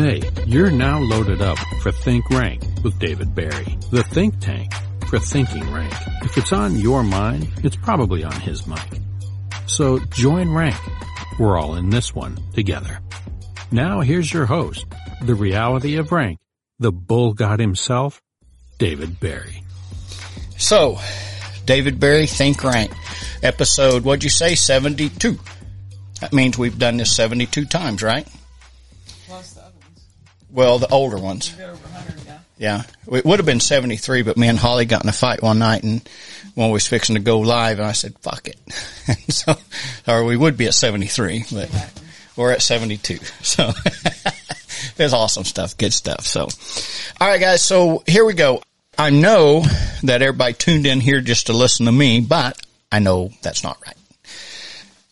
Hey, you're now loaded up for Think Rank with David Barry, the think tank for thinking rank. If it's on your mind, it's probably on his mic. So join rank. We're all in this one together. Now here's your host, the reality of rank, the bull god himself, David Barry. So, David Barry, Think Rank, episode, what'd you say, 72? That means we've done this 72 times, right? Plus the others. Well, the older ones. We're over 100 now. Yeah. It would have been 73, but me and Holly got in a fight one night and when we was fixing to go live and I said, fuck it. So, or we would be at 73, but we're at 72. So there's awesome stuff, good stuff. So, all right, guys. So here we go. I know that everybody tuned in here just to listen to me, but I know that's not right.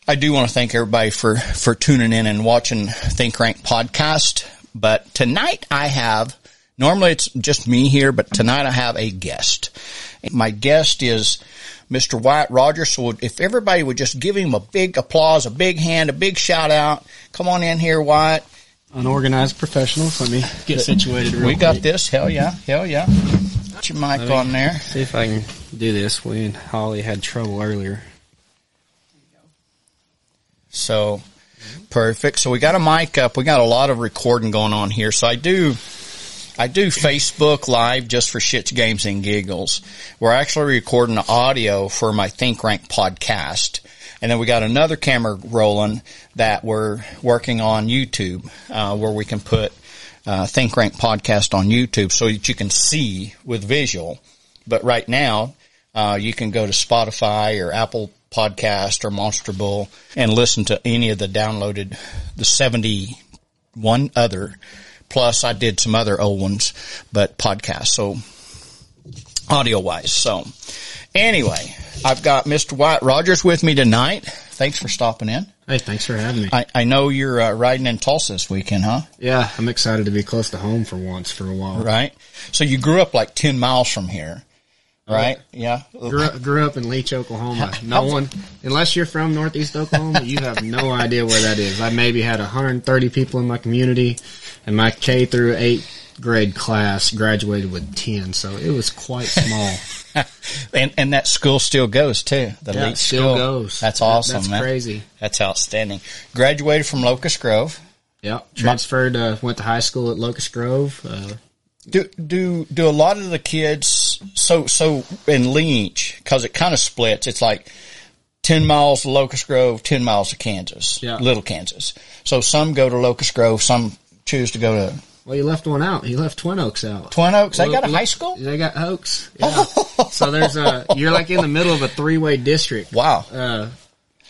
I do want to thank everybody for, for tuning in and watching Think Rank podcast. But tonight I have, normally it's just me here, but tonight I have a guest. My guest is Mr. Wyatt Rogers. So if everybody would just give him a big applause, a big hand, a big shout out. Come on in here, Wyatt. unorganized professionals. Let me get situated real We got quick. this. Hell yeah. Hell yeah. Put your mic on there. See if I can do this. We and Holly had trouble earlier. So perfect. So we got a mic up. We got a lot of recording going on here. So I do, I do Facebook live just for shits, games and giggles. We're actually recording audio for my Think Rank podcast. And then we got another camera rolling that we're working on YouTube, uh, where we can put, uh, Think Rank podcast on YouTube so that you can see with visual. But right now, uh, you can go to Spotify or Apple Podcast or Monster Bull and listen to any of the downloaded, the 71 other. Plus I did some other old ones, but podcasts. So audio wise. So anyway, I've got Mr. Wyatt Rogers with me tonight. Thanks for stopping in. Hey, thanks for having me. I, I know you're uh, riding in Tulsa this weekend, huh? yeah, I'm excited to be close to home for once for a while. Right. So you grew up like 10 miles from here, right? Yeah. Grew up, grew up in Leach, Oklahoma. No one, unless you're from Northeast Oklahoma, you have no idea where that is. I maybe had 130 people in my community, and my K through eight grade class graduated with 10, so it was quite small. And and that school still goes too. The Yeah, Leach still school. goes. That's That- awesome, that's man. crazy. That's outstanding. Graduated from Locust Grove. Yep. Transferred, uh, went to high school at Locust Grove. Uh, Do do do a lot of the kids so so in Leach because it kind of splits. It's like ten miles to Locust Grove, ten miles to Kansas, Yeah. Little Kansas. So some go to Locust Grove, some choose to go to well, you left one out. You left Twin Oaks out. Twin Oaks. they got a high school. They got Oaks. Yeah. so there's a you're like in the middle of a three way district. Wow. Uh,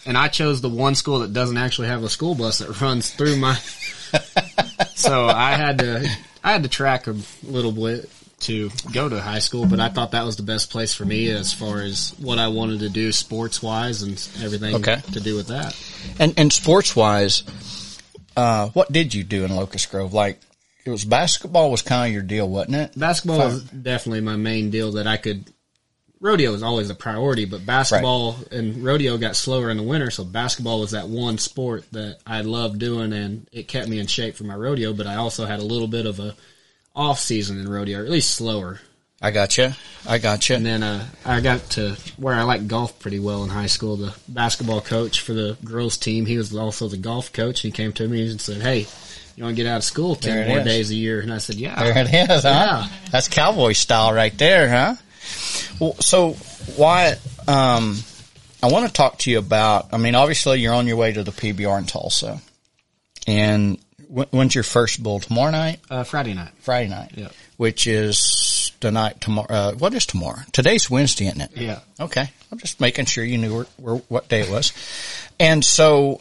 and I chose the one school that doesn't actually have a school bus that runs through my. so I had to I had to track a little bit to go to high school, but I thought that was the best place for me as far as what I wanted to do sports wise and everything Okay. to do with that. And and sports wise, uh, what did you do in Locust Grove? Like it was basketball was kind of your deal, wasn't it? Basketball was definitely my main deal that I could. Rodeo is always a priority, but basketball and rodeo got slower in the winter, so basketball was that one sport that I loved doing, and it kept me in shape for my rodeo. But I also had a little bit of a off season in rodeo, or at least slower. I got you. I got you. And then uh, I got to where I liked golf pretty well in high school. The basketball coach for the girls team, he was also the golf coach. He came to me and said, "Hey, you want to get out of school ten more is. days a year?" And I said, "Yeah." There it is, huh? Yeah. That's cowboy style right there, huh? Well, so why? um, I want to talk to you about. I mean, obviously, you're on your way to the PBR in Tulsa, and when's your first bull? Tomorrow night, Uh, Friday night. Friday night, Yep. which is tonight. tomorrow. Uh, what is tomorrow? Today's Wednesday, isn't it? Yeah. Okay. I'm just making sure you knew where, where, what day it was. And so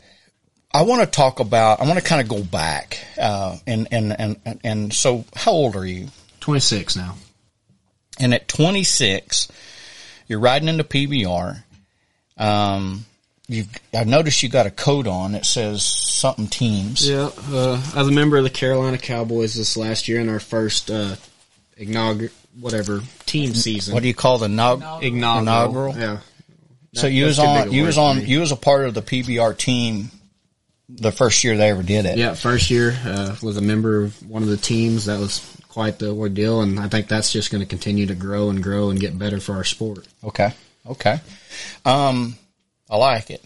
I want to talk about, I want to kind of go back, uh, and, and, and, and so how old are you? Twenty six now. And at 26, you're riding into PBR. Um, you, I noticed you got a coat on. It says something teams. Yeah, uh, I was a member of the Carolina Cowboys this last year in our first uh, inaugural, whatever team season. What do you call the nog- inaugural? inaugural? Yeah. So you was that's too big on, you was on, you was a part of the PBR team the first year they ever did it. Yeah, first year uh, was a member of one of the teams. That was quite the ordeal, and I think that's just going to continue to grow and grow and get better for our sport. Okay. Okay. Um, I like it.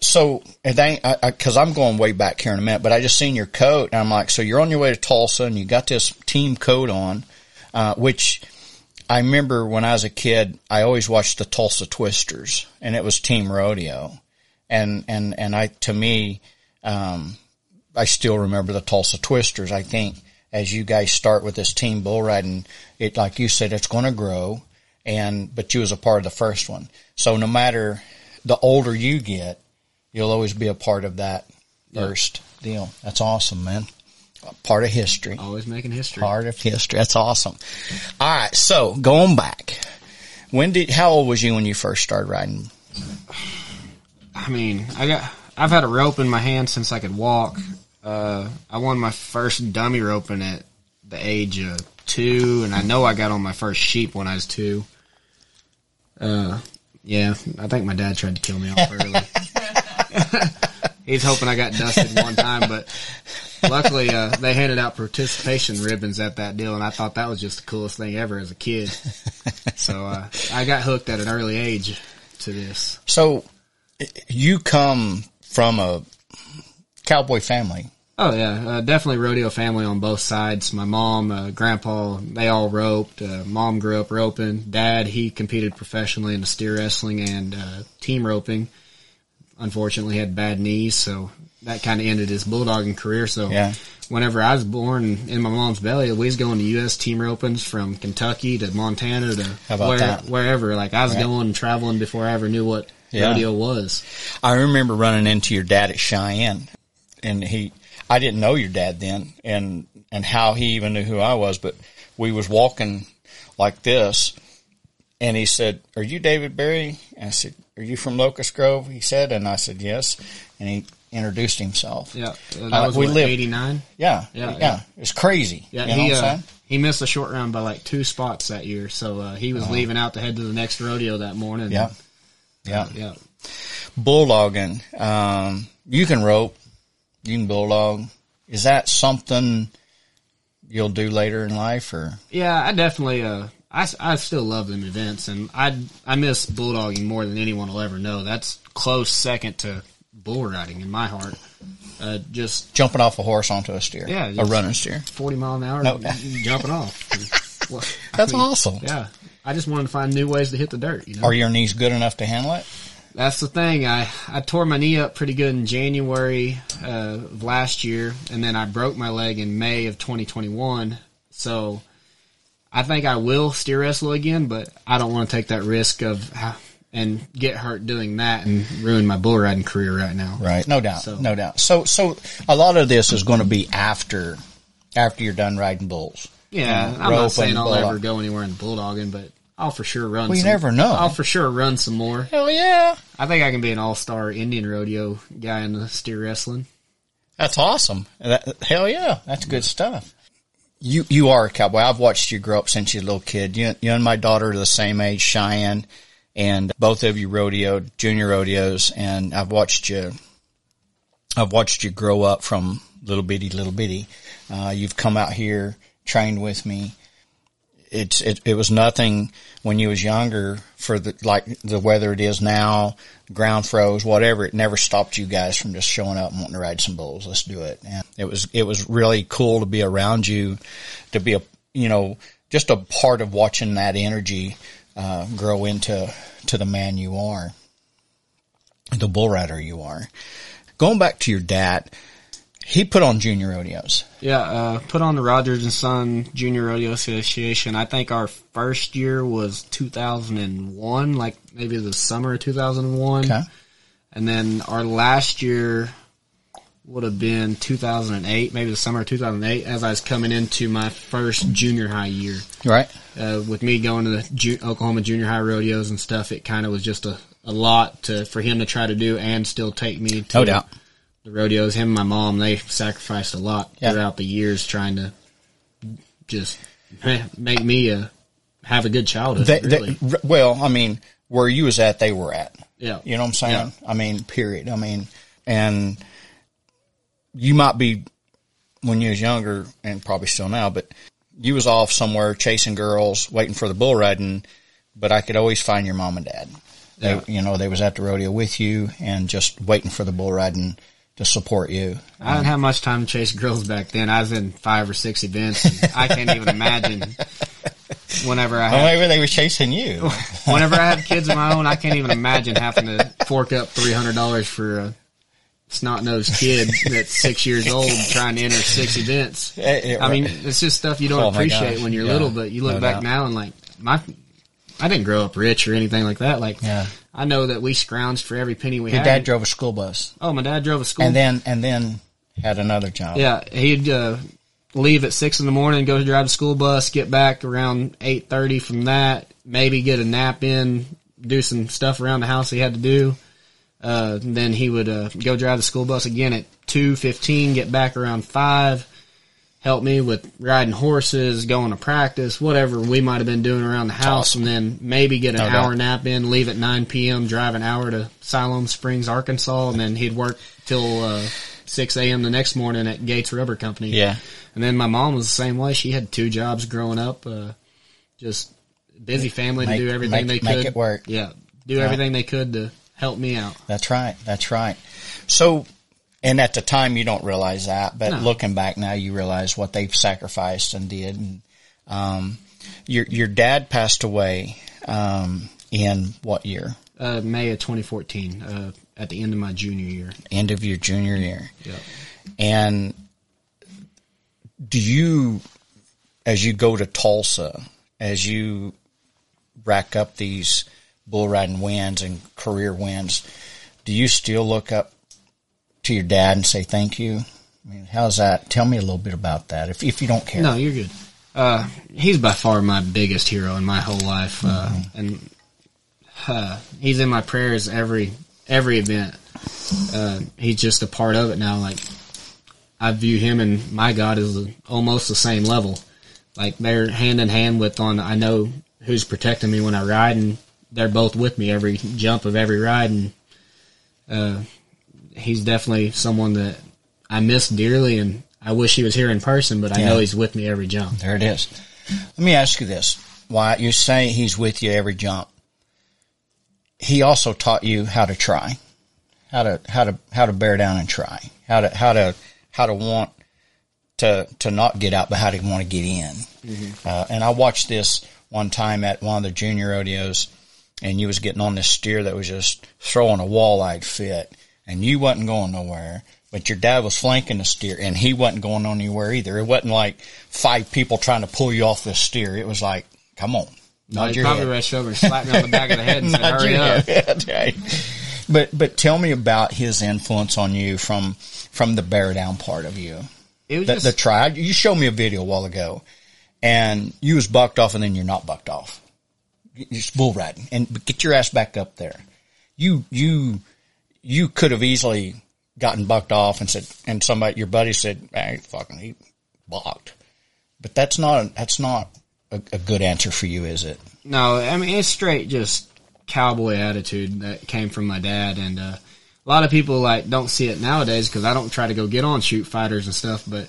So because I'm going way back here in a minute, but I just seen your coat and I'm like, so you're on your way to Tulsa and you got this team coat on, uh, which I remember when I was a kid, I always watched the Tulsa Twisters and it was team rodeo. And, and, and I, to me, um, I still remember the Tulsa Twisters. I think as you guys start with this team bull riding, it, like you said, it's going to grow and, but you was a part of the first one. So no matter the older you get, you'll always be a part of that first deal. That's awesome, man. Part of history. Always making history. Part of history. That's awesome. All right. So going back, when did, how old was you when you first started riding? I mean, I got I've had a rope in my hand since I could walk. Uh, I won my first dummy roping at the age of two, and I know I got on my first sheep when I was two. Uh, yeah, I think my dad tried to kill me off early. He's hoping I got dusted one time, but luckily uh, they handed out participation ribbons at that deal, and I thought that was just the coolest thing ever as a kid. So uh, I got hooked at an early age to this. So you come from a cowboy family. Oh yeah, uh, definitely rodeo family on both sides. My mom, uh, grandpa, they all roped. Uh, mom grew up roping. Dad, he competed professionally in the steer wrestling and uh, team roping. Unfortunately, had bad knees, so that kind of ended his bulldogging career. So Yeah. whenever I was born in my mom's belly, we was going to U.S. team ropings from Kentucky to Montana to where, wherever. Like I was Right. going and traveling before I ever knew what Yeah. rodeo was. I remember running into your dad at Cheyenne and he, I didn't know your dad then and, and how he even knew who I was, but we was walking like this and he said, are you David Barry? And I said, are you from Locust Grove? He said, and I said, yes. And he introduced himself. Yeah, that Uh, we what, lived- 89? Yeah. Yeah, Yeah. yeah. It's crazy. Yeah, you know he uh, he missed the short round by like two spots that year, so uh, he was leaving out to head to the next rodeo that morning. Uh-huh. Yeah. Yeah. yeah. bulldogging. Um, you can rope, you can bulldog. Is that something you'll do later in life or? Yeah, I definitely. Uh, I, I still love them events, and I I miss bulldogging more than anyone will ever know. That's close second to bull riding in my heart. Uh, just Jumping off a horse onto a steer. Yeah, A running steer. forty mile an hour, No. jumping off. Well, I That's mean, awesome. Yeah, I just wanted to find new ways to hit the dirt. You know, Are your knees good enough to handle it? That's the thing. I, I tore my knee up pretty good in January uh, of last year, and then I broke my leg in May of 2021. So I think I will steer wrestle again, but I don't want to take that risk of and get hurt doing that and ruin my bull riding career right now. Right. No doubt. So- No doubt. So, so a lot of this is going to be after, after you're done riding bulls. Yeah, I'm not saying I'll ever go anywhere in bulldogging, but I'll for sure run. You some- never know. I'll for sure run some more. Hell yeah. I think I can be an all-star Indian rodeo guy in the steer wrestling. That's awesome. That, hell yeah, that's good stuff. You you are a cowboy. I've watched you grow up since you're a little kid. You, you and my daughter are the same age, Cheyenne, and both of you rodeoed, junior rodeos, and I've watched you. I've watched you grow up from little bitty, little bitty. Uh, you've come out here, trained with me. It's it, it was nothing when you was younger for the like the weather it is now, ground froze, whatever. It never stopped you guys from just showing up and wanting to ride some bulls. Let's do it. And it was it was really cool to be around you, to be a you know just a part of watching that energy uh, grow into to the man you are, the bull rider you are. Going back to your dad, he put on junior rodeos. Yeah, uh, put on the Rogers and Son Junior Rodeo Association. I think our first year was 2001, like maybe the summer of 2001. Okay. And then our last year would have been 2008, maybe the summer of 2008, as I was coming into my first junior high year. Right. Uh, with me going to the ju- Oklahoma junior high rodeos and stuff, it kind of was just a, a lot to, for him to try to do and still take me to No doubt. The rodeos. Him and my mom, they sacrificed a lot Yeah. throughout the years trying to just make me uh have a good childhood. Really. well, I mean, where you was at, they were at. yeah. You know what I'm saying? I mean, period. I mean, and you might be when you was younger and probably still now, but you was off somewhere chasing girls, waiting for the bull riding, but I could always find your mom and dad. They, Yeah. you know, they was at the rodeo with you and just waiting for the bull riding to support you. I didn't have much time to chase girls back then. I was in five or six events. And I can't even imagine whenever I had, maybe they were chasing you. whenever I had kids of my own, I can't even imagine having to fork up three hundred dollars for a snot nosed kid that's six years old trying to enter six events. Eh, eh, I mean, it's just stuff you don't Oh appreciate when you're yeah, little, but you look no back doubt. now and like my, I didn't grow up rich or anything like that. Like, Yeah. I know that we scrounged for every penny we Your had. Your dad drove a school bus oh, my dad drove a school bus and then, and then had another job. Yeah, he'd uh, leave at six in the morning, go to drive the school bus, get back around eight thirty from that, maybe get a nap in, do some stuff around the house he had to do. Uh, then he would uh, go drive the school bus again at two fifteen, get back around five, help me with riding horses, going to practice, whatever we might have been doing around the house, and then maybe get an No hour doubt. nap in, leave at nine p.m., drive an hour to Siloam Springs, Arkansas, and then he'd work till uh, six a.m. the next morning at Gates Rubber Company. Yeah. And then my mom was the same way. She had two jobs growing up. Uh, just busy family Make- to do everything make- they make could. it work. Yeah, do everything they could to help me out. That's right. That's right. So, and at the time you don't realize that, but No. looking back now, you realize what they've sacrificed and did. And, um, your, your dad passed away, um, in what year? Uh, May of 2014, uh, at the end of my junior year. End of your junior year. Yeah. And do you, as you go to Tulsa, as you rack up these bull riding wins and career wins, do you still look up to your dad and say thank you? I mean, how's that? Tell me a little bit about that, if if you don't care. No, you're good. Uh, he's by far my biggest hero in my whole life, uh, and uh, he's in my prayers every every event. Uh, he's just a part of it now. Like I view him and my God as almost the same level. Like they're hand in hand with on. I know who's protecting me when I ride, and they're both with me every jump of every ride. And uh, he's definitely someone that I miss dearly, and I wish he was here in person. But I know he's with me every jump. There it is. Let me ask you this. Why you say he's with you every jump? He also taught you how to try, how to, how to, how to bear down and try, how to, how to, how to want to, to not get out, but how to want to get in. Uh, and I watched this one time at one of the junior rodeos and you was getting on this steer that was just throwing a wall-eyed fit and you wasn't going nowhere. But your dad was flanking the steer and he wasn't going anywhere either. It wasn't like five people trying to pull you off this steer. It was like, come on. No, your probably head. rushed over and slapped me on the back of the head and said, "Hurry up!" head, right. But but tell me about his influence on you from from the bear down part of you. It was The, just the try. You showed me a video a while ago, and you was bucked off, and then you're not bucked off. You're just bull riding, and get your ass back up there. You you you could have easily gotten bucked off and said, and somebody your buddy said, "Hey, fucking he balked." But that's not that's not a, a good answer for you, is it? No, I mean it's straight just cowboy attitude that came from my dad, and uh, a lot of people like don't see it nowadays because I don't try to go get on chute fighters and stuff. But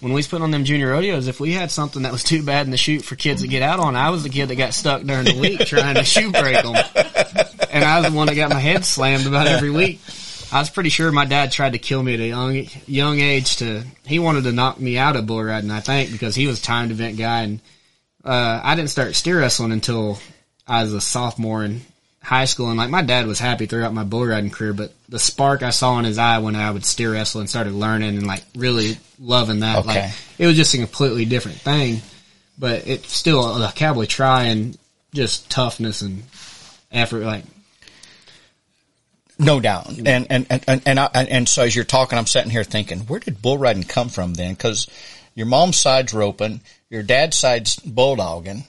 when we was putting on them junior rodeos, if we had something that was too bad in the chute for kids to get out on, I was the kid that got stuck during the week trying to chute break them, and I was the one that got my head slammed about every week. I was pretty sure my dad tried to kill me at a young young age. To he wanted to knock me out of bull riding, I think, because he was a timed event guy and uh, I didn't start steer wrestling until I was a sophomore in high school, and like my dad was happy throughout my bull riding career, but the spark I saw in his eye when I would steer wrestle and started learning and like really loving that, Okay. like it was just a completely different thing. But it's still a cowboy try and just toughness and effort. Like No doubt. And, and, and, and, and, I, and so as you're talking, I'm sitting here thinking, where did bull riding come from then? Cause your mom's side's roping, your dad's side's bulldogging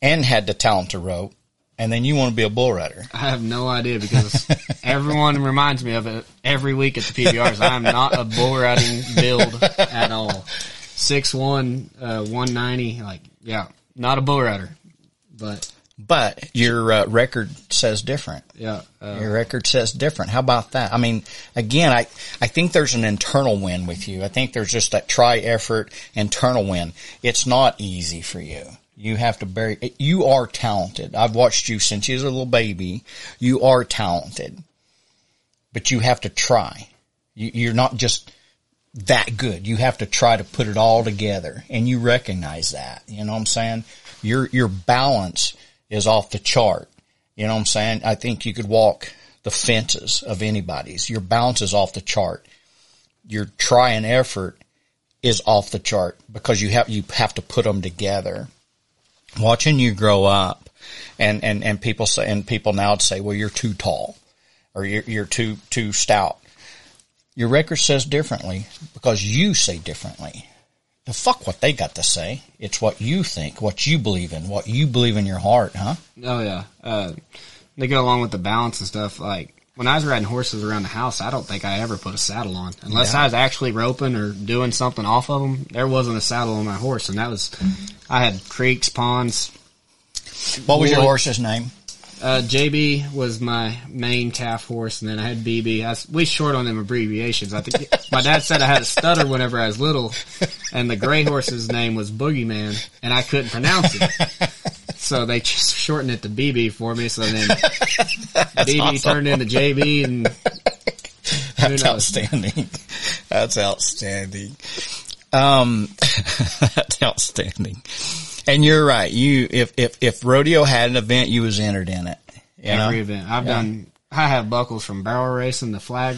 and had the talent to rope. And then you want to be a bull rider. I have no idea because everyone reminds me of it every week at the PBRs. I'm not a bull riding build at all. Six one, uh, one ninety, like yeah, not a bull rider. But but your uh, record says different. Yeah. Uh, Your record says different. How about that? I mean, again, I, I think there's an internal win with you. I think there's just that try effort internal win. It's not easy for you. You have to bury, you are talented. I've watched you since you was a little baby. You are talented, but you have to try. You, you're not just that good. You have to try to put it all together and you recognize that. You know what I'm saying? Your, your balance is off the chart. You know what I'm saying? I think you could walk the fences of anybody's. Your balance is off the chart. Your try and effort is off the chart because you have, you have to put them together. Watching you grow up and, and, and people say, and people now say, well, you're too tall or you're, you're too, too stout. Your record says differently because you say differently. The fuck what they got to say. It's what you think, what you believe in, what you believe in your heart, huh? Oh yeah. Uh, they go along with the balance and stuff. Like when I was riding horses around the house, I don't think I ever put a saddle on unless Yeah. I was actually roping or doing something off of them. There wasn't a saddle on my horse, and that was I had creeks, ponds. What was your horse's name? Uh, JB was my main calf horse, and then I had BB. I was, we short on them abbreviations. I think my dad said I had a stutter whenever I was little, and the gray horse's name was Boogeyman, and I couldn't pronounce it. So they just shortened it to BB for me. So then BB awesome. turned into JB, and That's outstanding. That's outstanding. Um, that's outstanding. And you're right. You, if, if, if rodeo had an event, you was entered in it. Every know? event I've Yeah. done. I have buckles from barrel racing, the flag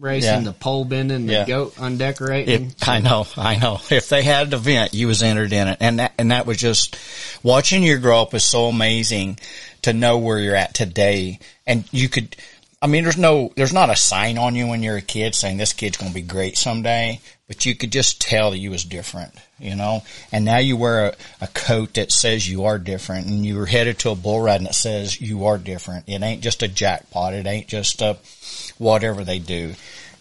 racing, Yeah. the pole bending, the Yeah. goat undecorating. If, I know, I know. If they had an event, you was entered in it, and that and that was just watching you grow up is so amazing to know where you're at today, and you could. I mean, there's no, there's not a sign on you when you're a kid saying this kid's going to be great someday, but you could just tell that you was different, you know. And now you wear a, a coat that says you are different, and you were headed to a bull riding that says you are different. It ain't just a jackpot. It ain't just a whatever they do.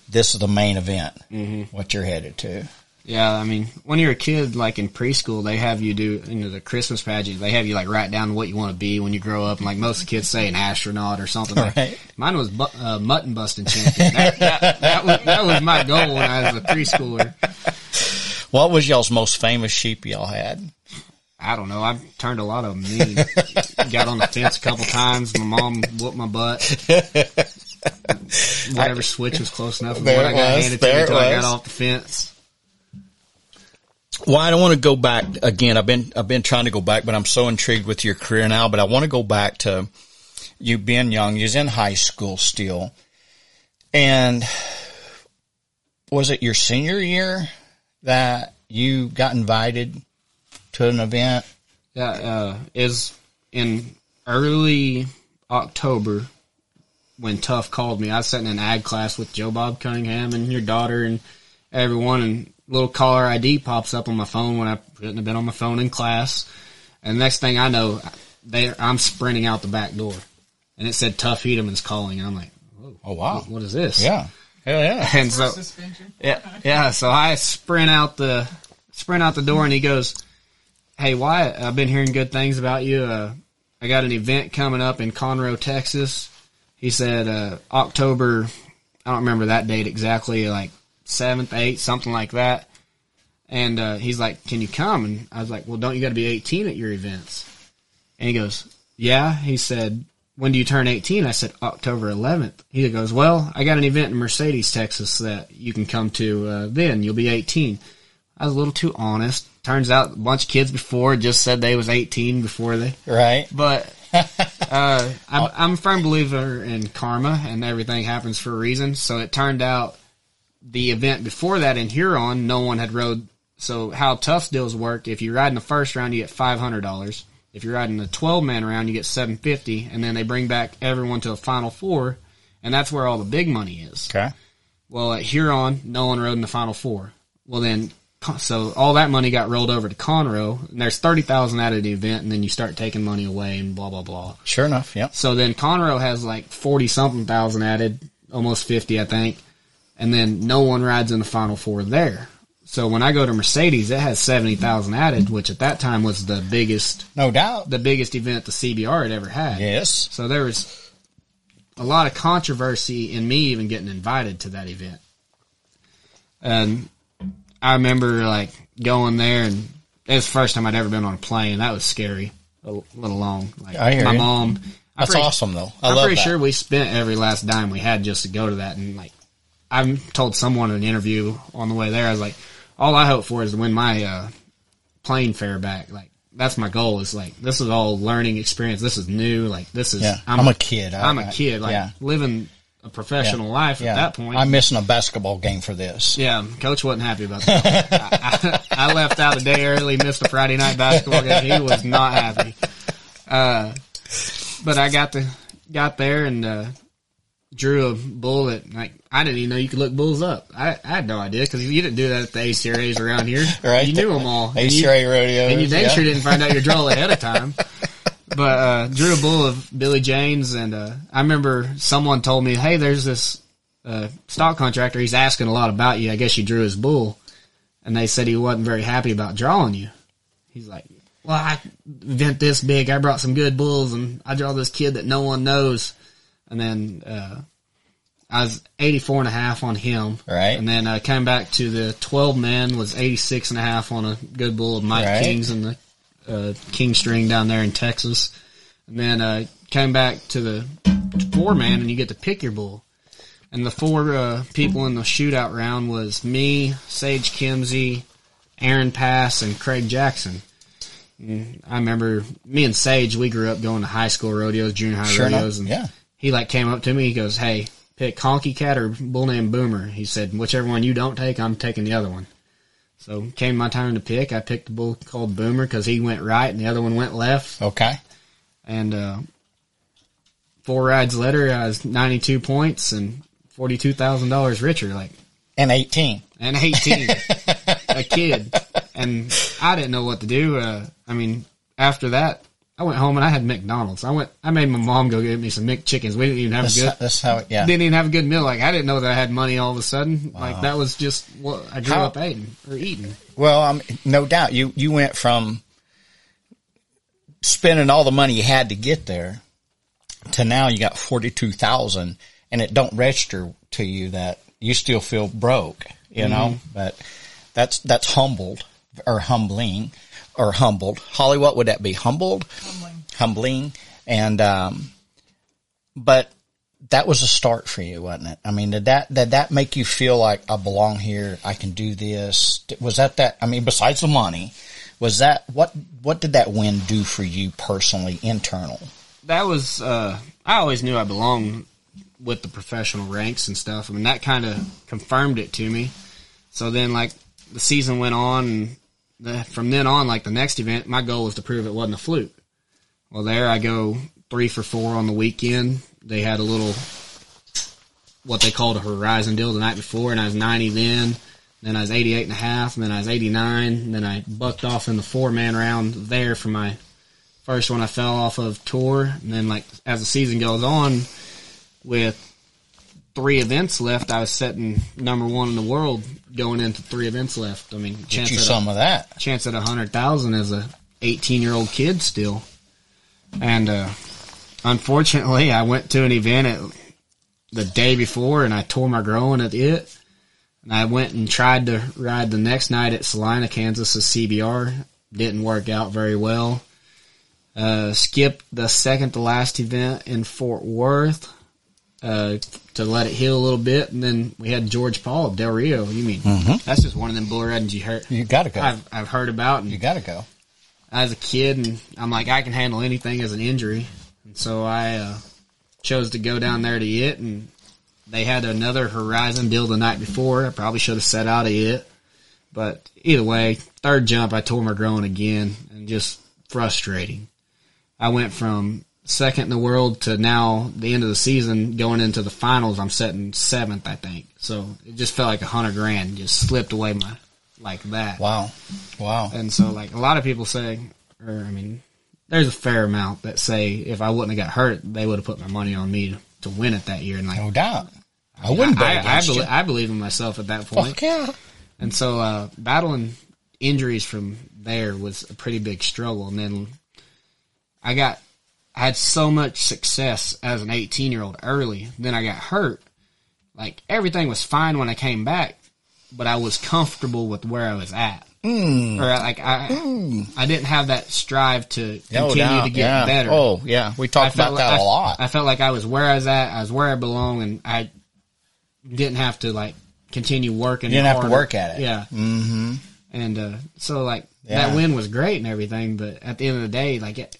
This is the main event. Mm-hmm. What you're headed to. Yeah, I mean, when you're a kid, like in preschool, they have you do, you know, the Christmas pageant. They have you like write down what you want to be when you grow up, and like most kids say, an astronaut or something. Like, Right. Mine was bu- uh, mutton busting champion. That, that, that was that was my goal when I was a preschooler. What was y'all's most famous sheep y'all had? I don't know. I turned a lot of them mean. Got on the fence a couple times. My mom whooped my butt. Whatever switch was close enough. There what it I got was. handed to me until I got off the fence. Well, I don't want to go back again. I've been I've been trying to go back, but I'm so intrigued with your career now. But I want to go back to you being young. You was in high school still, and was it your senior year that you got invited to an event? Yeah, uh, is in early October when Tuff called me. I was sitting in an ag class with Joe Bob Cunningham and your daughter and everyone, and little caller ID pops up on my phone when I shouldn't have been on my phone in class. And next thing I know, they I'm sprinting out the back door, and it said Tuff Hedeman's calling. And I'm like, Oh wow! what is this? Yeah, hell yeah! And so Suspension. yeah, yeah. So I sprint out the sprint out the door, and he goes, "Hey Wyatt, I've been hearing good things about you. Uh, I got an event coming up in Conroe, Texas." He said uh, October. I don't remember that date exactly, like seventh, eighth, something like that. And uh, he's like, "Can you come?" And I was like, "Well, don't you got to be 18 at your events?" And he goes, "Yeah." He said, "When do you turn 18?" I said, "October 11th." He goes, "Well, I got an event in Mercedes, Texas that you can come to. Uh, then you'll be 18." I was a little too honest. Turns out a bunch of kids before just said they was 18 before they. Right? But uh, I'm, I'm a firm believer in karma, and everything happens for a reason. So it turned out the event before that in Huron, no one had rode. So how Tuff deals work? If you ride in the first round, you get five hundred dollars. If you're riding the twelve man round, you get seven fifty, and then they bring back everyone to a final four, and that's where all the big money is. Okay. Well, at Huron, no one rode in the final four. Well, then, so all that money got rolled over to Conroe, and there's thirty thousand out of the event, and then you start taking money away and blah blah blah. Sure enough. Yep. So then Conroe has like forty something thousand added, almost fifty, I think, and then no one rides in the final four there. So when I go to Mercedes, it has seventy thousand added, which at that time was the biggest No doubt. the biggest event the CBR had ever had. Yes. So there was a lot of controversy in me even getting invited to that event. And I remember like going there and it was the first time I'd ever been on a plane. That was scary, a little long. Like I hear my you. mom. That's pretty- awesome though. I I'm love pretty that. sure we spent every last dime we had just to go to that. And like, I told someone in an interview on the way there, I was like, all I hope for is to win my uh, plane fare back. Like, that's my goal. Is like, this is all learning experience. This is new. Like, this is. Yeah. I'm, a kid. I, I'm a kid. Like yeah. living a professional life Yeah. at that point. I'm missing a basketball game for this. yeah, coach wasn't happy about that. I, I, I left out a day early, missed a Friday night basketball game. He was not happy. Uh, but I got the got there and uh, drew a bull that like I didn't even know you could look bulls up. I, I had no idea because you didn't do that at the ACRAs around here. Right. You knew them all. ACRA rodeo. and you dang yeah. sure didn't find out your draw ahead of time. But uh, drew a bull of Billy Jane's, and uh, I remember someone told me, "Hey, there's this uh, stock contractor. He's asking a lot about you. I guess you drew his bull." And they said he wasn't very happy about drawing you. He's like, "Well, I event this big. I brought some good bulls, and I draw this kid that no one knows." And then uh, I was 84 and a half on him. Right. And then I came back to the 12 man was 86 and a half on a good bull of Mike Right. Kings and the uh, King string down there in Texas. And then I came back to the four man and you get to pick your bull. And the four uh, people in the shootout round was me, Sage Kimzey, Aaron Pass, and Craig Jackson. And I remember me and Sage, we grew up going to high school rodeos, junior high Sure enough, rodeos, and yeah. He like came up to me. He goes, "Hey, pick Honky Cat or bull named Boomer." He said, "Whichever one you don't take, I'm taking the other one." So came my turn to pick. I picked the bull called Boomer because he went right and the other one went left. Okay. And uh, four rides later, I was 92 points and forty-two thousand dollars richer. Like And 18. and 18, a kid, and I didn't know what to do. Uh, I mean, after that, I went home and I had McDonald's. I went, I made my mom go get me some McChickens. We didn't even have a That's, good, that's how it, yeah. didn't even have a good meal. Like I didn't know that I had money all of a sudden. Like that was just what I grew How- up eating or eating. Well, um, no doubt you you went from spending all the money you had to get there to now you got forty two thousand, and it don't register to you that you still feel broke, you know. But that's that's humbled or humbling or humbled. Holly, what would that be? Humbled, Humbling. humbling, and um, but that was a start for you, wasn't it? I mean, did that did that make you feel like I belong here? I can do this. Was that that? I mean, besides the money, was that what? What did that win do for you personally, internal? That was uh, I always knew I belonged with the professional ranks and stuff. I mean that kind of confirmed it to me. So then like the season went on and the, from then on like the next event my goal was to prove it wasn't a fluke. Well there I go 3 for 4 on the weekend. They had a little what they called a horizon deal the night before and I was 90 then. Then I was 88 and a half, and then I was 89, and then I bucked off in the four man round there for my first one I fell off of tour, and then like as the season goes on, with three events left, I was setting number one in the world going into three events left. I mean, Get chance you at some a, of that. chance at a hundred thousand as a eighteen year old kid still, and uh, unfortunately, I went to an event at the day before, and I tore my groin at it. And I went and tried to ride the next night at Salina, Kansas, as CBR. Didn't work out very well. Uh, skipped the second to last event in Fort Worth uh, to let it heal a little bit, and then we had George Paul of Del Rio. You mean that's just one of them bull ridings you heard You got to go. I've I've heard about, and you got to go. as a kid, and I'm like I can handle anything as an injury, and so I uh, chose to go down there to it, and they had another Horizon deal the night before. I probably should have set out of it, but either way, third jump I tore my groin again, and just frustrating. I went from second in the world to now the end of the season going into the finals. I'm setting seventh, I think. So it just felt like a hundred grand just slipped away my like that. Wow, wow. And so, like a lot of people say, or I mean, there's a fair amount that say if I wouldn't have got hurt, they would have put my money on me to, to win it that year. And like, No doubt. I wouldn't bet I, I, against. I believe in myself at that point. Fuck yeah. And so uh, battling injuries from there was a pretty big struggle. And then I got I had so much success as an 18 year old early. Then I got hurt. Like everything was fine when I came back, but I was comfortable with where I was at. Hmm. Or like I, I didn't have that strive to continue doubt, to get yeah. better. Oh, yeah. We talked about that like- a lot. I, I felt like I was where I was at. I was where I belong, and I didn't have to like continue working. You didn't have to work at it. Yeah. Mm-hmm. And uh, so like Yeah. that win was great and everything, but at the end of the day, like it,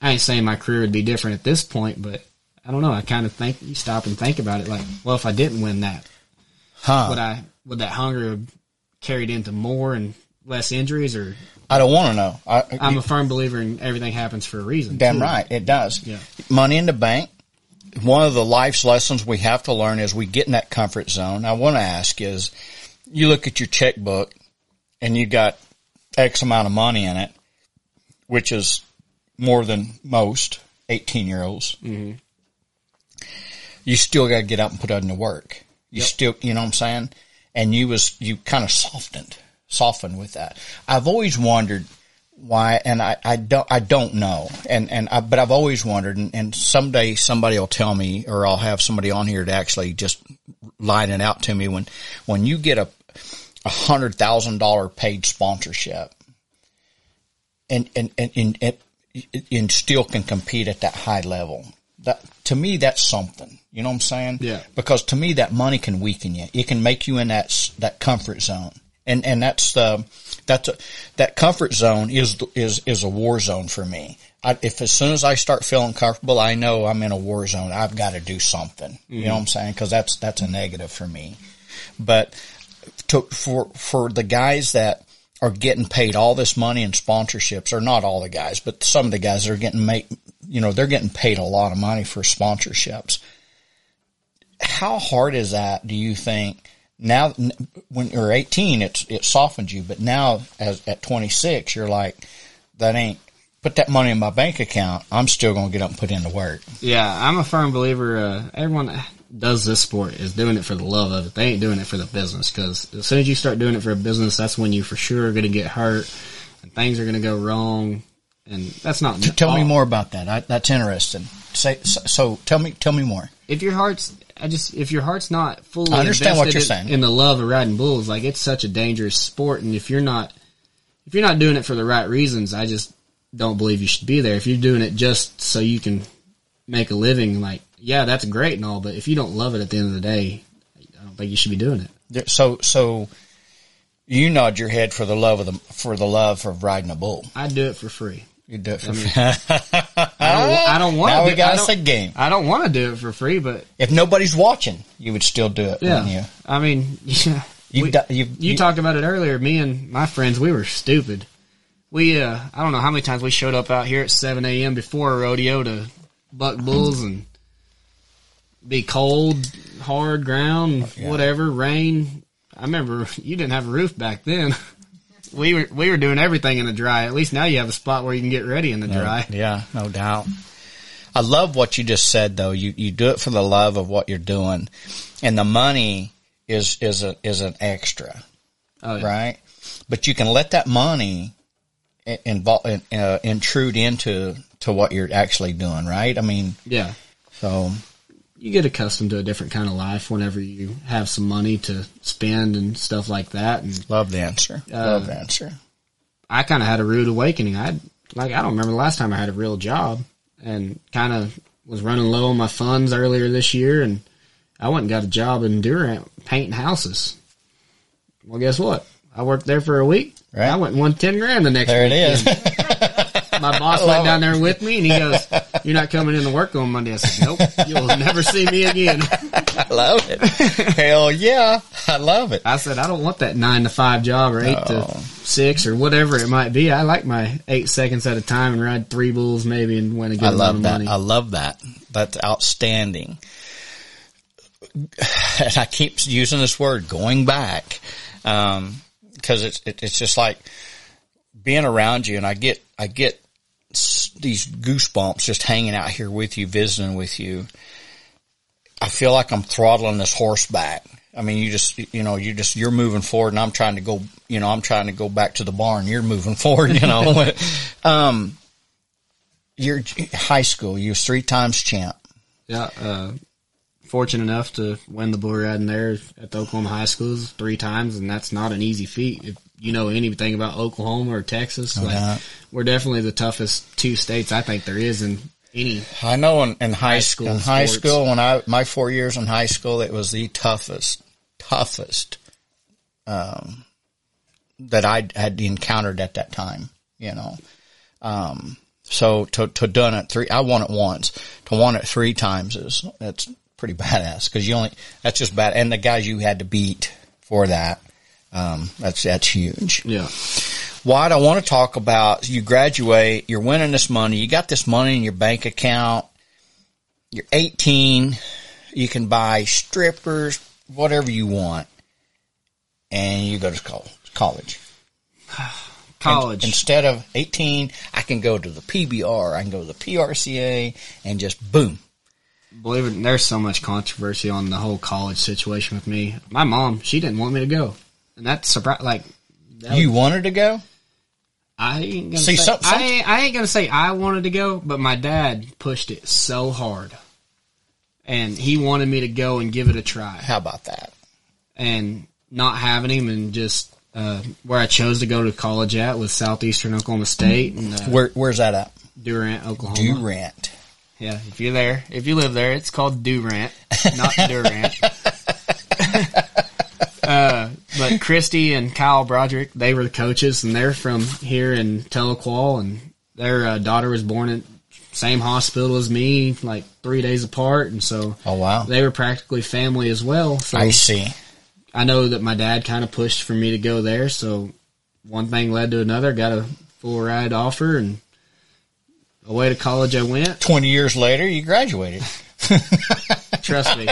I ain't saying my career would be different at this point, but I don't know. I kind of think you stop and think about it. Like, well, if I didn't win that, huh. would I would that hunger have carried into more and less injuries? Or I don't want to know. I, I'm a firm believer in everything happens for a reason. Damn too. right, it does. Yeah. Money in the bank. One of the life's lessons we have to learn is we get in that comfort zone. I want to ask is, you look at your checkbook and you got X amount of money in it, which is more than most 18 year olds. Mm-hmm. You still got to get up and put it into work. You still, you know what I'm saying? And you was, you kind of softened, softened with that. I've always wondered, why and I, I don't I don't know and and I, but I've always wondered and, and someday somebody will tell me or I'll have somebody on here to actually just line it out to me when when you get a a hundred thousand dollar paid sponsorship and and and, and, and and still can compete at that high level that to me that's something you know what I'm saying Yeah. because to me that money can weaken you it can make you in that that comfort zone and and that's the that's a, that comfort zone is is is a war zone for me. I, if as soon as I start feeling comfortable, I know I'm in a war zone. I've got to do something. You know mm-hmm. what I'm saying? Because that's that's a negative for me. But to, for for the guys that are getting paid all this money in sponsorships, or not all the guys, but some of the guys are getting make, you know, they're getting paid a lot of money for sponsorships. How hard is that? Do you think? now when you're 18 it's it softens you but now as at 26 you're like that ain't put that money in my bank account i'm still going to get up and put in the work Yeah, I'm a firm believer. Uh, everyone does this sport is doing it for the love of it. They ain't doing it for the business because as soon as you start doing it for a business, that's when you for sure are going to get hurt and things are going to go wrong. And that's not. tell me more about that I, that's interesting say so, so tell me tell me more If your heart's, I just if your heart's not fully. I understand what you're saying. In the love of riding bulls, like it's such a dangerous sport, and if you're not, if you're not doing it for the right reasons, I just don't believe you should be there. If you're doing it just so you can make a living, like yeah, that's great and all, but if you don't love it at the end of the day, I don't think you should be doing it. So so you nod your head for the love of the for the love of riding a bull I do it for free. you do it for I don't, I don't want now to. we got us a game I don't want to do it for free, but if nobody's watching you would still do it yeah, wouldn't you I mean, yeah, you, we- you, You talked about it earlier. Me and my friends, we were stupid. We, uh, I don't know how many times we showed up out here at 7 a.m. before a rodeo to buck bulls and be cold, hard ground, whatever, rain. I remember you didn't have a roof back then. We were, we were doing everything in the dry. At least now you have a spot where you can get ready in the dry. Yeah, no doubt. I love what you just said though. You you do it for the love of what you're doing, and the money is is a is an extra, Oh, yeah. right? But you can let that money involve uh, intrude into to what you're actually doing, right? I mean, Yeah. so You get accustomed to a different kind of life whenever you have some money to spend and stuff like that. And love the answer. Uh, love the answer. I kind of had a rude awakening. I like I don't remember the last time I had a real job, and kind of was running low on my funds earlier this year, and I went and got a job in Durant painting houses. Well, guess what? I worked there for a week. Right. I went and won ten grand the next. There it weekend. is. My boss went down there with me, and he goes, "You're not coming in to work on Monday." I said, "Nope, you'll never see me again." I love it. Hell yeah, I love it. I said, "I don't want that nine to five job or eight to six or whatever it might be. I like my eight seconds at a time and ride three bulls maybe and win a good I amount love of that. money." I love that. That's outstanding. And I keep using this word going back, um, cause it's, it, it's just like being around you and I get, I get these goosebumps just hanging out here with you, visiting with you. I feel like I'm throttling this horse back I mean, you just, you know, you just, you're moving forward and I'm trying to go, you know, I'm trying to go back to the barn. You're moving forward, you know. um, you're high school, you was three times champ. Yeah, uh, fortunate enough to win the bull riding there at the Oklahoma high schools three times, and that's not an easy feat. If you know anything about Oklahoma or Texas, like, doubt. we're definitely the toughest two states I think there is in any. I know in, in high, High school, in high sports. school, when I, my four years in high school, it was the toughest, toughest, um, that I had encountered at that time, you know. Um, so to, to done it three, I won it once. To won it three times is, that's pretty badass because you only, that's just bad. And the guys you had to beat for that, um, that's, that's huge. Yeah, What I want to talk about, you graduate, you're winning this money, you got this money in your bank account, you're 18, you can buy strippers, whatever you want, and you go to col- college. college. Instead of 18, I can go to the PBR, I can go to the PRCA, and just boom. Believe it, there's so much controversy on the whole college situation with me. My mom, she didn't want me to go, and that's surprise. Like, that You wanted to go? I ain't gonna See, say, some- some- I, ain't, I ain't gonna say I wanted to go, but my dad pushed it so hard, and he wanted me to go and give it a try. How about that? And not having him, and just uh, where I chose to go to college at was southeastern Oklahoma State and uh, Where, where's that at? Durant, Oklahoma. Durant. Yeah, if you're there, if you live there, it's called Durant, not Durant. But Christy and Kyle Broderick, they were the coaches, and they're from here in Tahlequah, and their uh, daughter was born in same hospital as me, like three days apart, and so Oh, wow. they were practically family as well. So I see. I know that my dad kind of pushed for me to go there, so one thing led to another. Got a full ride offer, and away to college I went. 20 years later, you graduated. Trust me.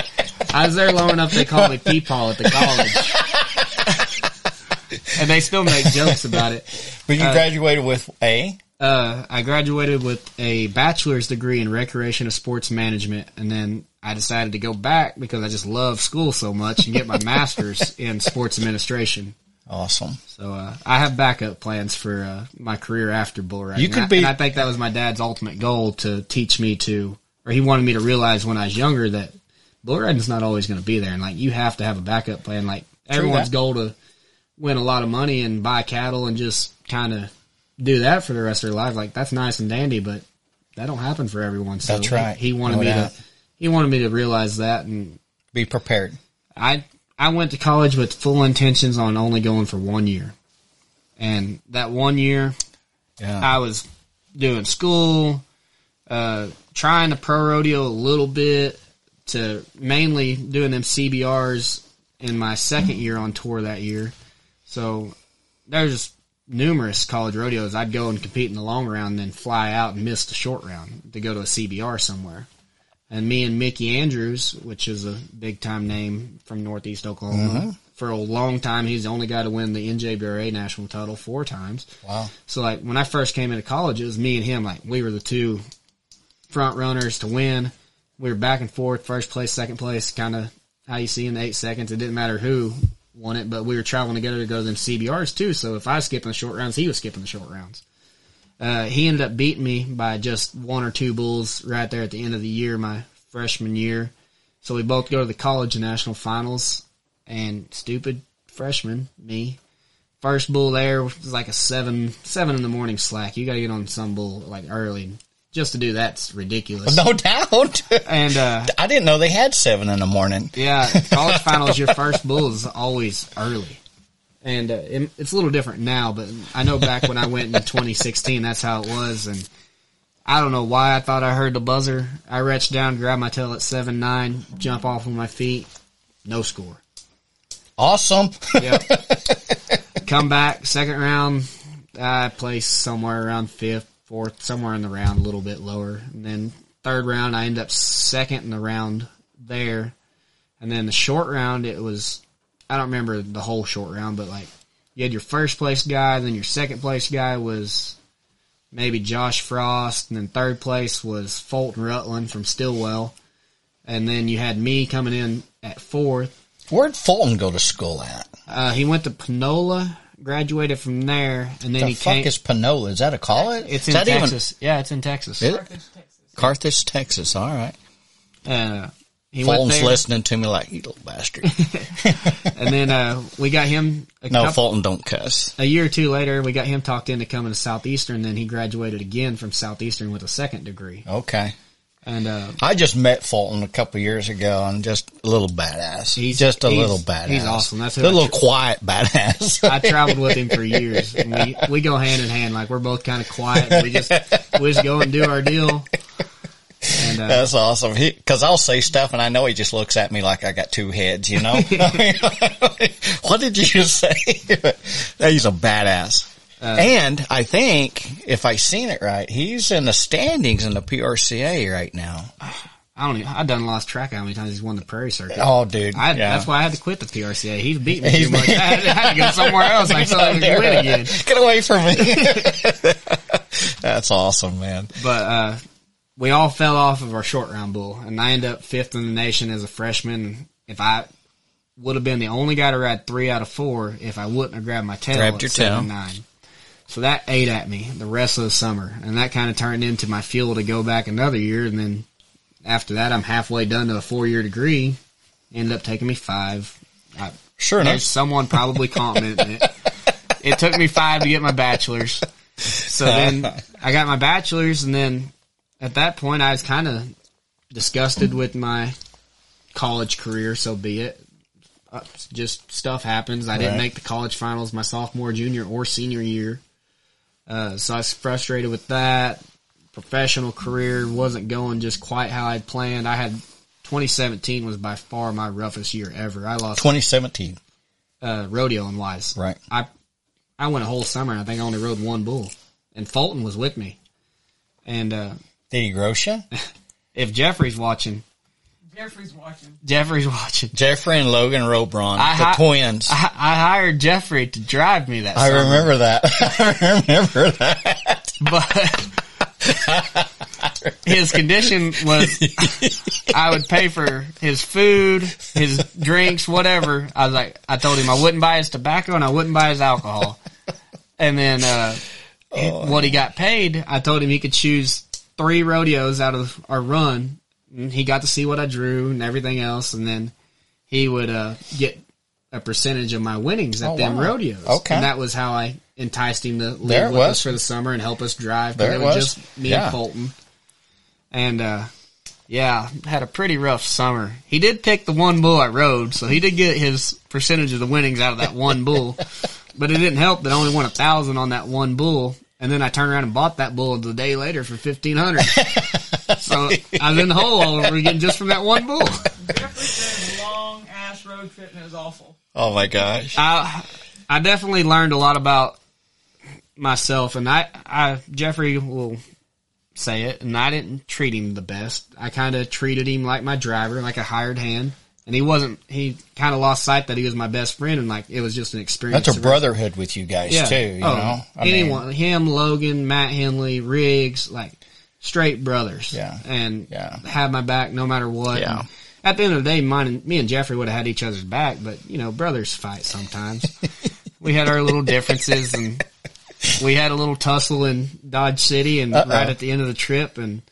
I was there long enough they called me Peepaw at the college. and they still make jokes about it. But you Uh, graduated with a? Uh, I graduated with a bachelor's degree in recreation and sports management, and then I decided to go back because I just love school so much and get my master's in sports administration. Awesome. So uh, I have backup plans for uh, my career after bull riding. You could And I- be- and I think that was my dad's ultimate goal to teach me to, or he wanted me to realize when I was younger that bull riding's not always going to be there, and like you have to have a backup plan. Like everyone's goal to win a lot of money and buy cattle and just kind of do that for the rest of their life. Like that's nice and dandy, but that don't happen for everyone. So That's right. He, he wanted No me doubt. to, he wanted me to realize that, and Be prepared. I I went to college with full intentions on only going for one year, and that one year Yeah. I was doing school, uh, trying to pro rodeo a little bit, to mainly doing them CBRs in my second year on tour that year. So there's numerous college rodeos. I'd go and compete in the long round, and then fly out and miss the short round to go to a CBR somewhere. And me and Mickey Andrews, which is a big time name from Northeast Oklahoma, mm-hmm. for a long time he's the only guy to win the NJBRA national title four times. Wow. So like when I first came into college, it was me and him. Like we were the two front runners to win. We were back and forth, first place, second place, kind of how you see in the eight seconds. It didn't matter who won it, but we were traveling together to go to them CBRs too. So if I was skipping the short rounds, he was skipping the short rounds. Uh, he ended up beating me by just one or two bulls right there at the end of the year, my freshman year. So we both go to the college national finals, and stupid freshman me First bull there was like a seven seven in the morning slack. You got to get on some bull like early. Just to do that's ridiculous. No doubt. And uh, I didn't know they had seven in the morning. yeah, college finals. Your first bull is always early, and uh, it, it's a little different now. But I know back when I went in 2016, that's how it was. And I don't know why I thought I heard the buzzer. I reached down, grabbed my tail at seven nine, jump off of my feet, no score. Awesome. Yep. Come back, second round, I placed somewhere around fifth, fourth, somewhere in the round, a little bit lower. And then third round, I ended up second in the round there. And then the short round, it was, I don't remember the whole short round, but like, you had your first place guy, then your second place guy was maybe Josh Frost, and then third place was Fulton Rutland from Stilwell. And then you had me coming in at fourth. Where'd Fulton go to school at? Uh, he went to Panola, graduated from there, and then The he fuck came. is Panola? Is that a college? it's is in that even- Texas. yeah, it's in Texas. It? Carthage, Texas. Carthage, Texas. All right. Uh, he Fulton's listening to me like, you little bastard. and then uh, we got him a no, couple, Fulton don't cuss. a year or two later. We got him talked into coming to Southeastern. Then he graduated again from Southeastern with a second degree. Okay. And uh, I just met Fulton a couple years ago and just a little badass. He's- just a he's- little badass. he's awesome. That's a little tr- quiet badass. I traveled with him for years. And we we go hand in hand. Like we're both kind of quiet. And we just we just go and do our deal. And uh, That's awesome. He, cause I'll say stuff and I know he just looks at me like I got two heads, you know? what did you just say? He's a badass. Uh, and I think, if I seen it right, he's in the standings in the PRCA right now. I don't. Even, I've done lost track of how many times he's won the Prairie Circuit. Oh, dude. I, yeah. That's why I had to quit the PRCA. He's beat me He's too much. I had, I had to go somewhere else. I I Out could win again. Get away from me. That's awesome, man. But uh, we all fell off of our short round bull, and I ended up fifth in the nation as a freshman. If I would have been the only guy to ride three out of four, if I wouldn't have grabbed my tail Grabbed your tail. nine. So that ate at me the rest of the summer, and that kind of turned into my fuel to go back another year. And then after that, I'm halfway done to a four year degree. Ended up taking me five. I, Sure enough. someone probably commenting it. It took me five to get my bachelor's. So then I got my bachelor's, and then at that point, I was kind of disgusted with my college career. So be it. Uh, just stuff happens. I didn't Right. make the college finals my sophomore, junior, or senior year. Uh, so I was frustrated with that. Professional career wasn't going just quite how I'd planned. I had 2017 was by far my roughest year ever. I lost 2017. uh, rodeo and wise. Right. I I went a whole summer and I think I only rode one bull. And Fulton was with me. And uh, Did he gross you? if Jeffrey's watching, Jeffrey's watching. Jeffrey's watching. Jeffrey and Logan Robron, I the hi- twins. I, I hired Jeffrey to drive me that I summer. remember that. I remember that. But his condition was I would pay for his food, his drinks, whatever. I was like, I told him I wouldn't buy his tobacco and I wouldn't buy his alcohol. And then, uh, he- what he got paid, I told him he could choose three rodeos out of our run. He got to see what I drew and everything else. And then he would, uh, get a percentage of my winnings at Oh, them wow. rodeos. Okay. And that was how I enticed him to live There with was. us for the summer and help us drive. There it was just me Yeah. and Fulton. And, uh, yeah, had a pretty rough summer. He did pick the one bull I rode, so he did get his percentage of the winnings out of that one bull. But it didn't help that I only won a thousand on that one bull. And then I turned around and bought that bull the day later for fifteen hundred. so I was in the hole all over again just from that one bull. Jeffrey long ass road trip and it was awful. Oh my gosh. I I definitely learned a lot about myself, and I, I Jeffrey will say it, and I didn't treat him the best. I kind of treated him like my driver, like a hired hand, and he wasn't. He kind of lost sight that he was my best friend, and like it was just an experience. That's a brotherhood with you guys Yeah. too, you Oh, know? I mean, anyone, him, Logan, Matt Henley, Riggs, like straight brothers. Yeah. and Yeah. have my back no matter what. Yeah. And at the end of the day, mine and me and Jeffrey would have had each other's back, but you know, brothers fight sometimes. we had our little differences, and we had a little tussle in Dodge City, and Uh-oh. right at the end of the trip, and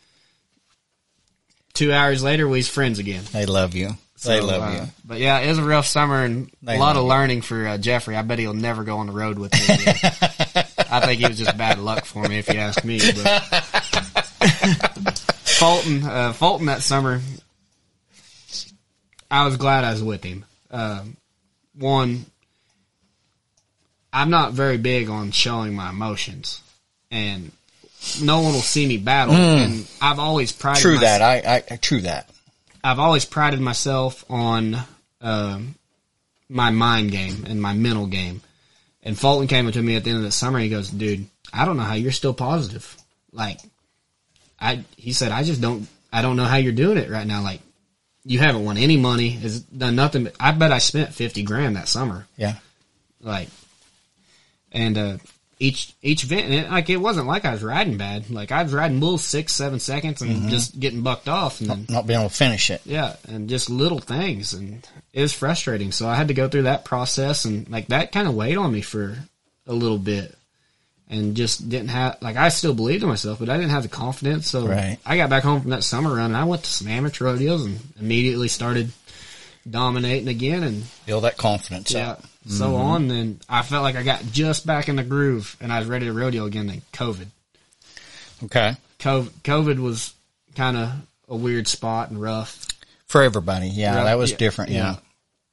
two hours later, we was friends again. they love you. They So, love uh, you. But yeah, it was a rough summer and They a lot of you. learning for uh, Jeffrey. I bet he'll never go on the road with me. I think it was just bad luck for me, if you ask me. But Fulton, uh, Fulton that summer, I was glad I was with him. Uh, one, I'm not very big on showing my emotions, and no one will see me battle. And I've always prided. True myself- that. I, I, true that. I've always prided myself on um, my mind game and my mental game. And Fulton came up to me at the end of the summer. He goes, "Dude, I don't know how you're still positive. Like, I," he said, "I just don't. I don't know how you're doing it right now. Like, you haven't won any money. Has done nothing. But I bet I spent fifty grand that summer. Yeah. Like, and uh, each each event, and it, like it wasn't like I was riding bad. Like I was riding bulls six, seven seconds, and mm-hmm. just getting bucked off, and then Not being able to finish it. yeah, and just little things, and it was frustrating. So I had to go through that process, and like that kind of weighed on me for a little bit, and just didn't have like I still believed in myself, but I didn't have the confidence. So Right. I got back home from that summer run, and I went to some amateur rodeos, and immediately started dominating again, and Build that confidence yeah, up. So on. Then I felt like I got just back in the groove, and I was ready to rodeo again. Then COVID. Okay. COVID, COVID was kind of a weird spot and rough. For everybody. Yeah, Yeah, that was yeah, different. Yeah. yeah.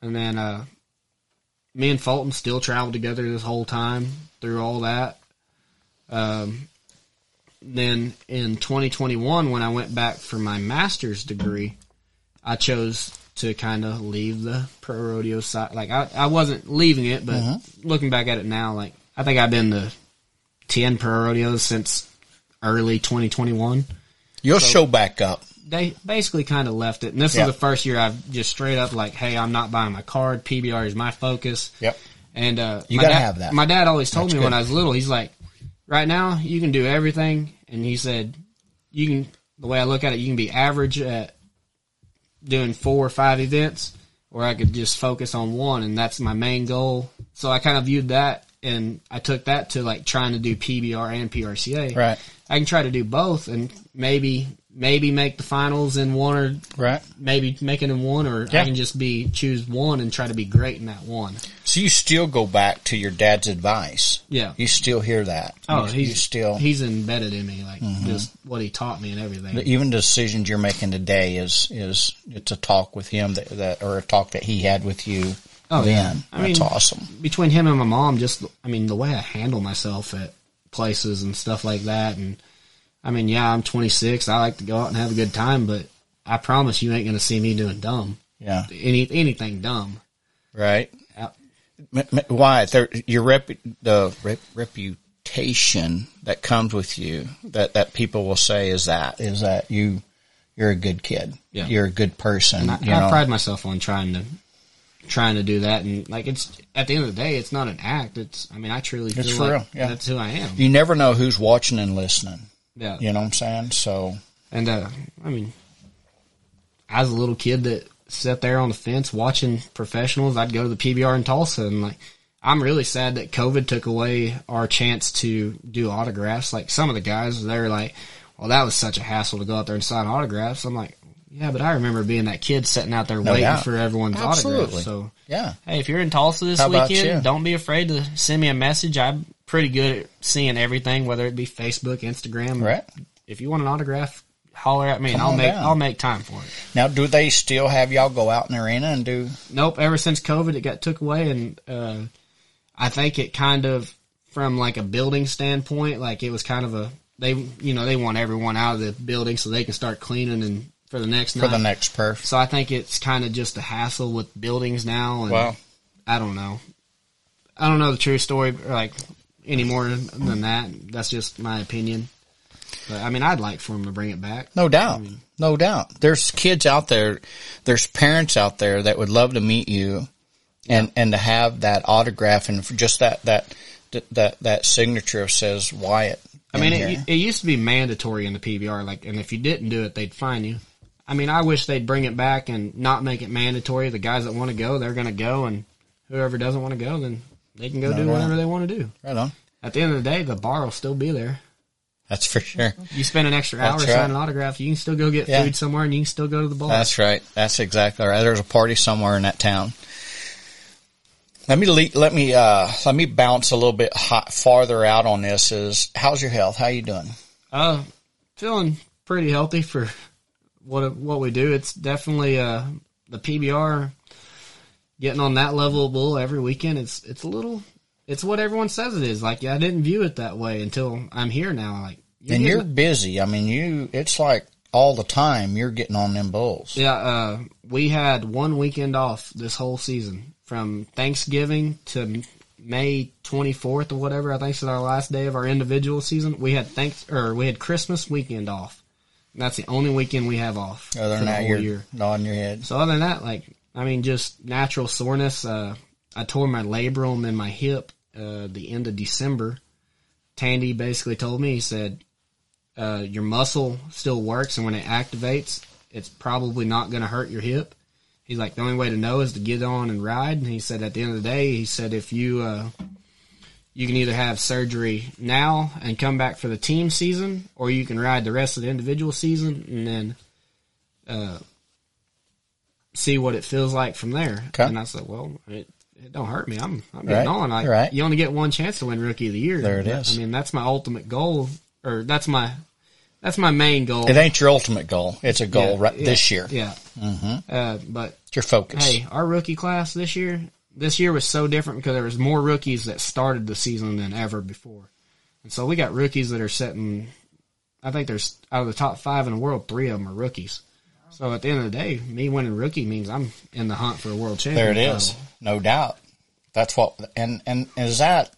And then uh, me and Fulton still traveled together this whole time through all that. Um, then in 2021, when I went back for my master's degree, I chose to kind of leave the pro rodeo side. Like I, I wasn't leaving it, but Mm-hmm. looking back at it now, like I think I've been to 10 pro rodeos since early 2021 You'll show back up. they basically kind of left it. And this Yeah. was the first year I've just straight up like, hey, I'm not buying my card. PBR is my focus. Yep. And uh, You gotta dad- have that. My dad always told That's me when. I was little, he's like, right now you can do everything, and he said, you can. The way I look at it, you can be average at doing four or five events, or I could just focus on one, and that's my main goal. So I kind of viewed that, and I took that to like trying to do PBR and PRCA. Right. I can try to do both, and maybe maybe make the finals in one or Right. maybe making it in one, or Yeah. I can just be choose one and try to be great in that one. So you still go back to your dad's advice. Yeah. You still hear that. Oh, you, he's you still he's embedded in me, like mm-hmm. just what he taught me and everything. even decisions you're making today is is it's a talk with him that, that or a talk that he had with you Oh, yeah. then. I That's mean- awesome. Between him and my mom, just I mean the way I handle myself at places and stuff like that, and I mean, yeah, I'm 26. I like to go out and have a good time, but I promise you ain't gonna see me doing dumb. Yeah. Any anything dumb. Right. Uh, Why? There, your rep, the rep, reputation that comes with you that, that people will say is that is that you you're a good kid. Yeah. You're a good person. I, you I pride myself on trying to trying to do that, and like it's at the end of the day, it's not an act. It's I mean, I truly It's feel for like real, yeah. that's who I am. you never know who's watching and listening. Yeah, You know what I'm saying? So and uh, I mean, as a little kid that sat there on the fence watching professionals, I'd go to the PBR in Tulsa, and like I'm really sad that COVID took away our chance to do autographs. Like some of the guys, they're like, "Well, that was such a hassle to go out there and sign autographs." I'm like. Yeah, but I remember being that kid sitting out there waiting doubt. for everyone's Absolutely. autograph. So yeah, Hey, if you're in Tulsa this How weekend, don't be afraid to send me a message. I'm pretty good at seeing everything, whether it be Facebook, Instagram. right. If you want an autograph, holler at me and I'll make down. I'll make time for it. Now, do they still have y'all go out in the arena and do? Nope. Ever since COVID, it got took away, and uh, I think it kind of from like a building standpoint, like it was kind of a they you know they want everyone out of the building so they can start cleaning and for the next For night. the next perf. so I think it's kind of just a hassle with buildings now. And Wow. I don't know. I don't know the true story like any more than that. That's just my opinion. But I mean, I'd like for them to bring it back. No doubt. No doubt. There's kids out there, there's parents out there that would love to meet you and, and to have that autograph and just that, that, that, that signature says Wyatt. I mean, it, it used to be mandatory in the PBR, like, and if you didn't do it, they'd fine you. I mean, I wish they'd bring it back and not make it mandatory. The guys that want to go, they're going to go, and whoever doesn't want to go, then they can go No do whatever they want to do. right on. At the end of the day, the bar will still be there. That's for sure. You spend an extra hour right. signing autographs, you can still go get Yeah. food somewhere, and you can still go to the bar. That's right. That's exactly right. There's a party somewhere in that town. Let me le- let me uh let me bounce a little bit hot, farther out on this. Is how's your health? How you doing? Uh, feeling pretty healthy for what what we do. It's definitely uh the PBR getting on that level of bull every weekend. It's it's a little it's what everyone says it is. Like yeah, I didn't view it that way until I'm here now. Like and you're busy. I mean, you. It's like all the time you're getting on them bulls. yeah. Uh, we had one weekend off this whole season from Thanksgiving to May 24th or whatever. I think is our last day of our individual season. We had thanks or we had Christmas weekend off. And that's the only weekend we have off Other than that, you're year. nodding your head. So other than that, like I mean, just natural soreness. Uh, I tore my labrum in my hip uh, the end of December, Tandy basically told me, he said, uh, your muscle still works, and when it activates, it's probably not going to hurt your hip. He's like, the only way to know is to get on and ride. And he said, at the end of the day, he said, if you, uh, you can either have surgery now and come back for the team season, or you can ride the rest of the individual season and then, uh, see what it feels like from there. Okay. And I said, well, it, it don't hurt me. I'm, I'm getting Right. on. Like, Right. You only get one chance to win Rookie of the Year. There it is. I mean, that's my ultimate goal, or that's my that's my main goal. It ain't your ultimate goal. It's a goal Yeah, right yeah, this year. Yeah. Uh, but It's your focus. hey, our rookie class this year, this year was so different because there was more rookies that started the season than ever before, and so we got rookies that are setting. I think there's out of the top five in the world, three of them are rookies. So at the end of the day, me winning rookie means I'm in the hunt for a world champion. There it is. No doubt. That's what, and, and is that,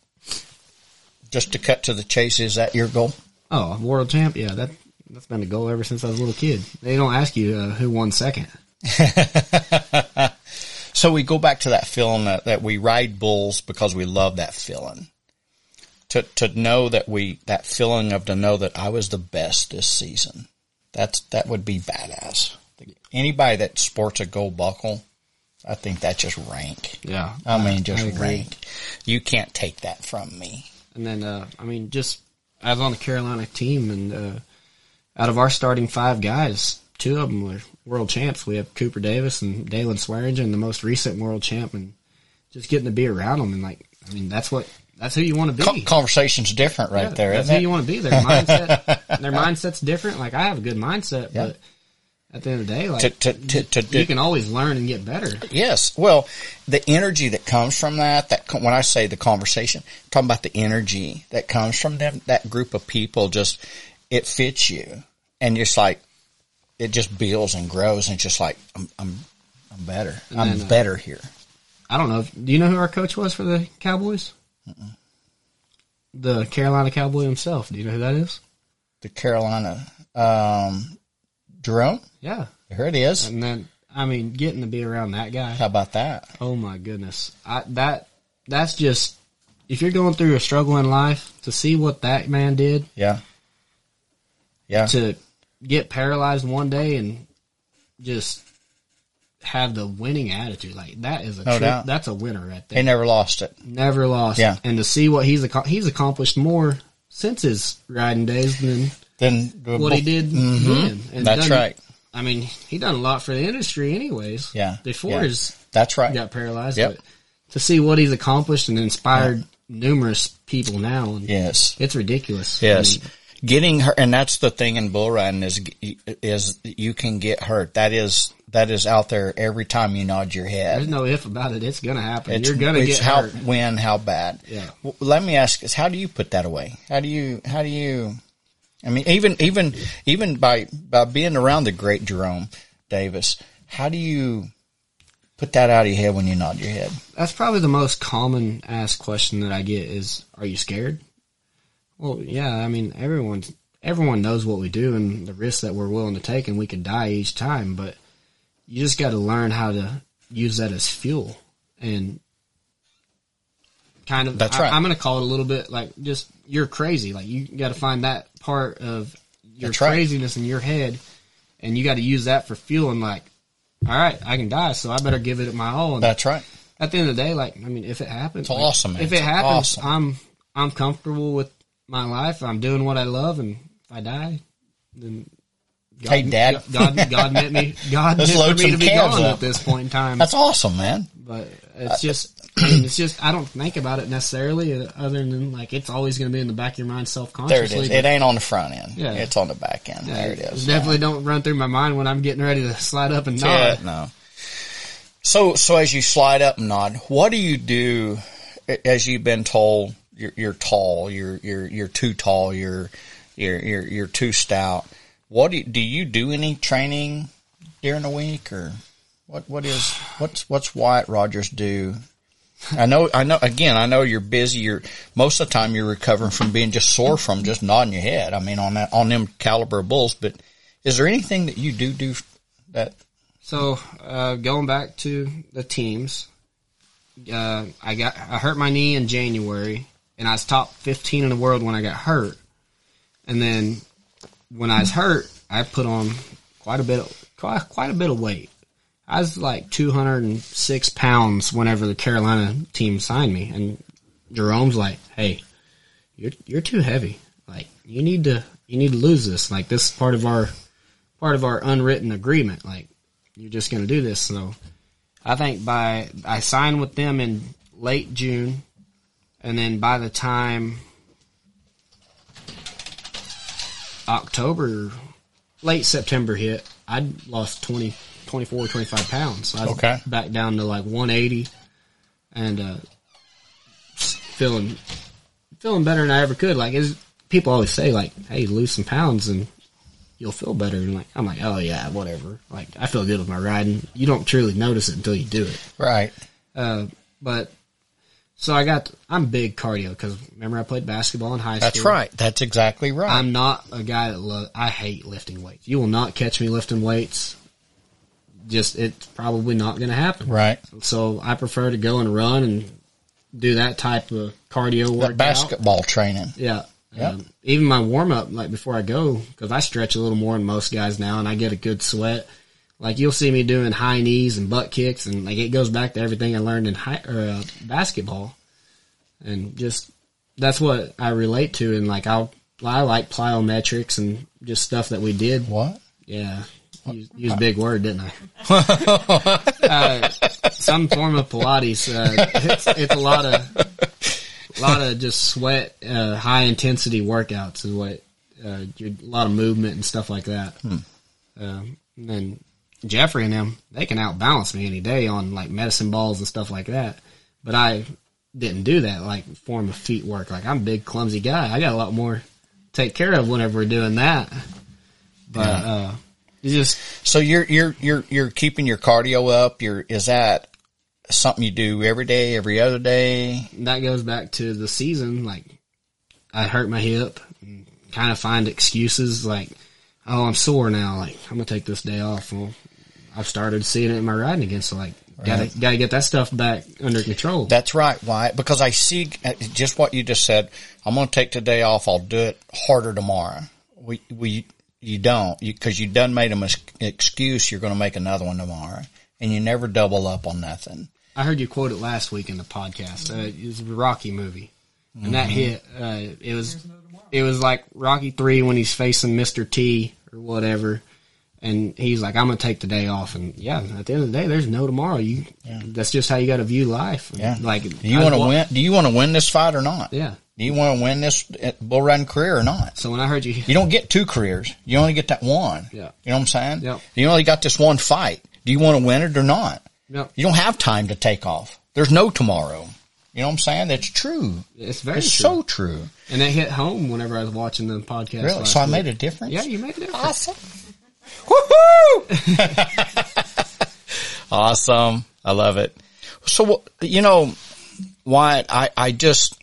just to cut to the chase, is that your goal? Oh, world champ, yeah, that that's been a goal ever since I was a little kid. They don't ask you uh, who won second. So we go back to that feeling that, that we ride bulls because we love that feeling. To, to know that we, that feeling of to know that I was the best this season. That's, that would be badass. Anybody that sports a gold buckle, I think that's just rank. Yeah, I mean, just rank. You can't take that from me. And then, uh, I mean, just I was on the Carolina team, and uh, out of our starting five guys, two of them were world champs. We have Cooper Davis and Daylon Swearingen, the most recent world champ, and just getting to be around them and like, I mean, that's what that's who you want to be. Conversation's different right Yeah, there, That's who it? you want to be. Their mindset, their mindset's different. Like I have a good mindset, Yeah. but at the end of the day, like To, to, to, you can always learn and get better. Yes. Well, the energy that comes from that, that when I say the conversation, I'm talking about the energy that comes from them, that group of people just, it fits you. And it's like, it just builds and grows and just like, I'm, I'm, I'm better. I'm then, uh, better here. I don't know. if- Do you know who our coach was for the Cowboys? The Carolina Cowboy himself. Do you know who that is? The Carolina, um, Jerome, Yeah. here it is. And then, I mean, getting to be around that guy. How about that? Oh my goodness. I, that, that's just, if you're going through a struggle in life, to see what that man did, Yeah. Yeah. to get paralyzed one day and just have the winning attitude, like that is a No doubt. that's a winner right He never lost it. Never lost. Yeah. And to see what he's, he's accomplished more since his riding days than Then what he did Mm-hmm. That's done- right. I mean, he done a lot for the industry anyways. Yeah. Before Yeah. his That's right. got paralyzed. Yep. But to see what he's accomplished and inspired numerous people now, Yes. it's ridiculous. Yes. I mean, Getting hurt, and that's the thing in bull riding is, is you can get hurt. That is, that is out there every time you nod your head. there's no if about it. It's gonna happen. It's, You're gonna get how, hurt. when, how bad. Yeah. Well, let me ask is how do you put that away? How do you, how do you, I mean, even, even, even by, by being around the great Jerome Davis, how do you put that out of your head when you nod your head? That's probably the most common asked question that I get is, "Are you scared?" Well, yeah. I mean, everyone everyone knows what we do and the risks that we're willing to take, and we could die each time. But you just got to learn how to use that as fuel and kind of. That's I- right. I'm going to call it a little bit like just you're crazy. Like you got to find that part of your right. craziness in your head, and you got to use that for fuel. And like, all right, I can die, so I better give it my all. And That's right. at the end of the day, like I mean, if it happens, It's like, awesome, man. If it It's happens, awesome. I'm I'm comfortable with my life. I'm doing what I love, and if I die, then God, Hey, Dad. God, God meant me. God Let's meant for me to be gone up. at this point in time. That's awesome, man. but it's just, I mean, it's just I don't think about it necessarily, uh, other than like it's always going to be in the back of your mind, self consciously. There it consciously. It ain't on the front end. Yeah. It's on the back end. there it is. Definitely don't run through my mind when I'm getting ready to slide up and Yeah, nod. no. So, so as you slide up and nod, what do you do as you've been told you're, you're tall, you're, you're, you're too tall, you're, you're, you're, you're too stout. What do you, do you do any training during the week or what, what is, what's, what's Wyatt Rogers do? I know, I know, again, I know you're busy. You're, most of the time you're recovering from being just sore from just nodding your head. I mean, on that, on them caliber bulls, but is there anything that you do do that So uh, going back to the teams, uh, I got I hurt my knee in January, and I was top 15 in the world when I got hurt. And then when I was hurt, I put on quite a bit of quite, quite a bit of weight. I was like 206 pounds whenever the Carolina team signed me, and Jerome's like, "Hey, you're you're too heavy. Like you need to you need to lose this. Like this is part of our part of our unwritten agreement. Like you're just gonna do this." So I think by I signed with them in late June, and then by the time October, late September hit, I'd lost 20, 24, 25 pounds. So I was Okay. back down to like 180 and, uh, feeling, feeling better than I ever could. Like, people always say like, Hey, lose some pounds and you'll feel better. And like, I'm like, oh yeah, whatever. Like, I feel good with my riding. You don't truly notice it until you do it. Right. Uh, but so I got, I'm big cardio because remember I played basketball in high school. That's right. That's exactly right. I'm not a guy that lo- I hate lifting weights. You will not catch me lifting weights. Just it's probably not going to happen. right. So I prefer to go and run and do that type of cardio That workout. basketball training. Yeah. Yep. Um, even my warm up, like before I go, because I stretch a little more than most guys now, and I get a good sweat. Like you'll see me doing high knees and butt kicks, and like it goes back to everything I learned in high, or, uh, basketball, and just that's what I relate to. And like I'll I like plyometrics and just stuff that we did. What? Yeah, use, use big word, didn't I? uh, some form of Pilates. Uh, it's, it's a lot of a lot of just sweat, uh, high intensity workouts is what uh, a lot of movement and stuff like that. Um, and then Jeffrey and them, they can outbalance me any day on like medicine balls and stuff like that. But I didn't do that like form of feet work. Like I'm a big clumsy guy. I got a lot more to take care of whenever we're doing that. But uh, just So you're you're you're you're keeping your cardio up. You're is that something you do every day, every other day? that goes back to the season. Like, I hurt my hip, kind of find excuses like, "Oh, I'm sore now. Like, I'm gonna take this day off." Well, I've started seeing it in my riding again, so like, gotta gotta get that stuff back under control. That's right. Why? Because I see uh, just what you just said. I'm going to take today off. I'll do it harder tomorrow. We we you don't because you, done made a mis- excuse. You're going to make another one tomorrow, and you never double up on nothing. I heard you quote it last week in the podcast. Uh, it was a Rocky movie, and that Mm-hmm. hit. Uh, it was it was like Rocky three when he's facing Mister T or whatever, and he's like, "I'm gonna take the day off." And yeah, at the end of the day, there's no tomorrow. You that's just how you got to view life. Yeah. like Do you want to win? Do you want to win this fight or not? Yeah. Do you want to win this bull riding career or not? So when I heard you, You don't get two careers. You only get that one. Yeah. You know what I'm saying? Yep. You only got this one fight. Do you want to win it or not? Yep. You don't have time to take off. There's no tomorrow. You know what I'm saying? That's true. it's very It's true. so true. and it hit home whenever I was watching the podcast. Really? So I week. made a difference? Yeah, you made a difference. Awesome. Woohoo! awesome. I love it. So, you know, Wyatt, I, I just,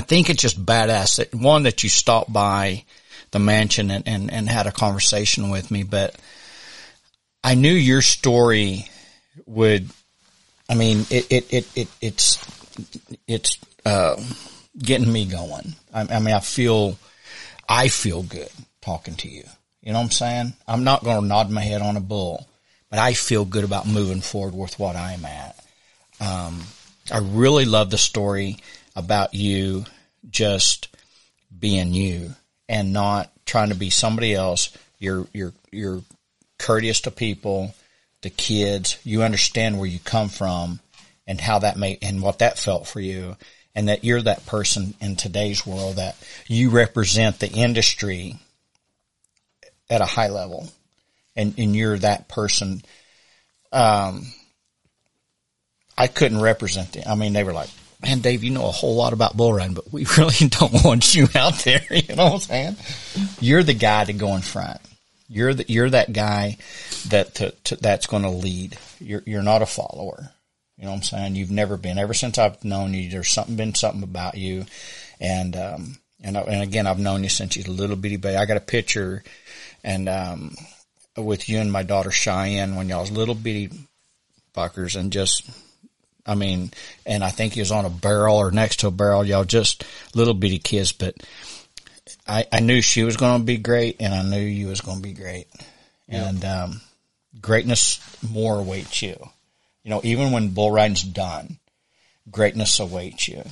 I think it's just badass that one that you stopped by the mansion and, and, and had a conversation with me, but I knew your story would, I mean, it, it, it, it it's, it's, uh, getting me going. I, I mean, I feel, I feel good talking to you. You know what I'm saying? I'm not going to nod my head on a bull, but I feel good about moving forward with what I'm at. Um, I really love the story about you just being you and not trying to be somebody else. You're, you're, you're courteous to people, to kids. You understand where you come from and how that may, and what that felt for you. And that you're that person in today's world that you represent the industry at a high level and, and you're that person. Um, I couldn't represent them. I mean, they were like, man, Dave, you know a whole lot about bull riding, but we really don't want you out there. You know what I'm saying? You're the guy to go in front. You're the, you're that guy that to, to, that's going to lead. You're you're not a follower. You know what I'm saying? You've never been. Ever since I've known you, there's something been something about you, and um and I, and again, I've known you since you're a little bitty baby. I got a picture, and um with you and my daughter Cheyenne when y'all was little bitty fuckers, and just I mean, and I think he was on a barrel or next to a barrel, y'all just little bitty kids, but I, I knew she was going to be great and I knew you was going to be great. And, um, greatness more awaits you. You know, even when bull riding's done, greatness awaits you.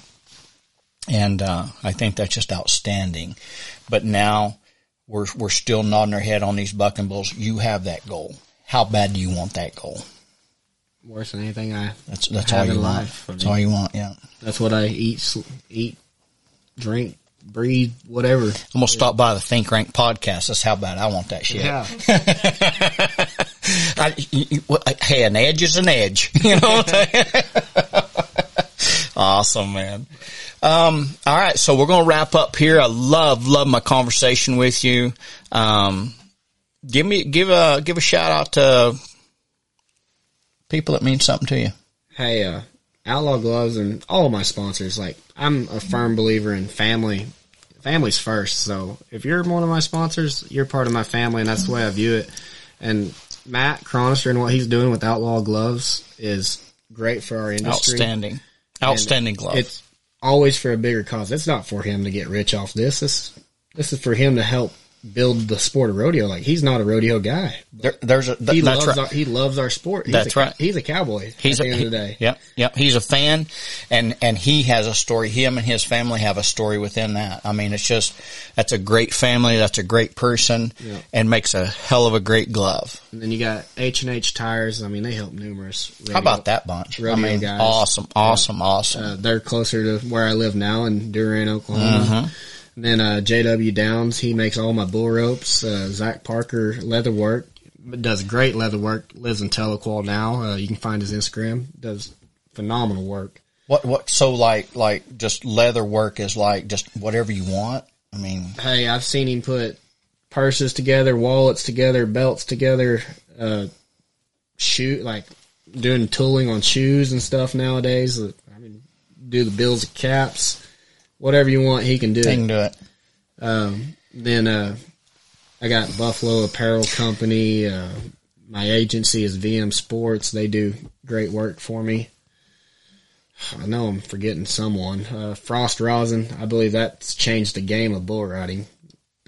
And, uh, I think that's just outstanding. But now we're, we're still nodding our head on these bucking bulls. You have that goal. How bad do you want that goal? Worse than anything I That's, that's have all you in want. life. I That's all you want. Yeah. That's what I eat, sl- eat, drink, breathe, whatever. I'm to stop by the Think Rank podcast. That's how bad I want that shit. Yeah. I, you, what- hey, an edge is an edge. You know what I'm saying? awesome, man. Um, all right. So we're going to wrap up here. I love, love my conversation with you. Um, give me, give a, give a shout out to people that mean something to you. Hey, uh, Outlaw Gloves and all of my sponsors, like, I'm a firm believer in family. Family's first. So if you're one of my sponsors, you're part of my family, and that's the way I view it. And Matt Cronister and what he's doing with Outlaw Gloves is great for our industry. Outstanding. Outstanding gloves. It's always for a bigger cause. It's not for him to get rich off this. This this is for him to help build the sport of rodeo. Like he's not a rodeo guy. there, there's a, th- He loves right. our, he loves our sport. He's That's a, right. He's a cowboy. He's at the a, end of the day. Yep, yep. He's a fan, and and he has a story. Him and his family have a story within that. I mean, it's just that's a great family. That's a great person, Yeah. and makes a hell of a great glove. And then you got H and H tires. I mean, they help numerous. How about that bunch? I mean, guys. awesome, awesome, awesome. Uh, they're closer to where I live now in Durant, Oklahoma. Mm-hmm. And then uh, JW Downs, he makes all my bull ropes. Uh, Zach Parker, leather work, does great leather work. Lives in Tahlequah now. Uh, you can find his Instagram. Does phenomenal work. what what? So like like just leather work is like just whatever you want. I mean, Hey, I've seen him put purses together, wallets together, belts together, uh, shoe like doing tooling on shoes and stuff nowadays. I mean, do the bills of caps, whatever you want, he can do they it. can do it. Um, then uh, I got Buffalo Apparel Company. Uh, my agency is VM Sports. They do great work for me. I know I'm forgetting someone. Uh, Frost Rosin. I believe that's changed the game of bull riding.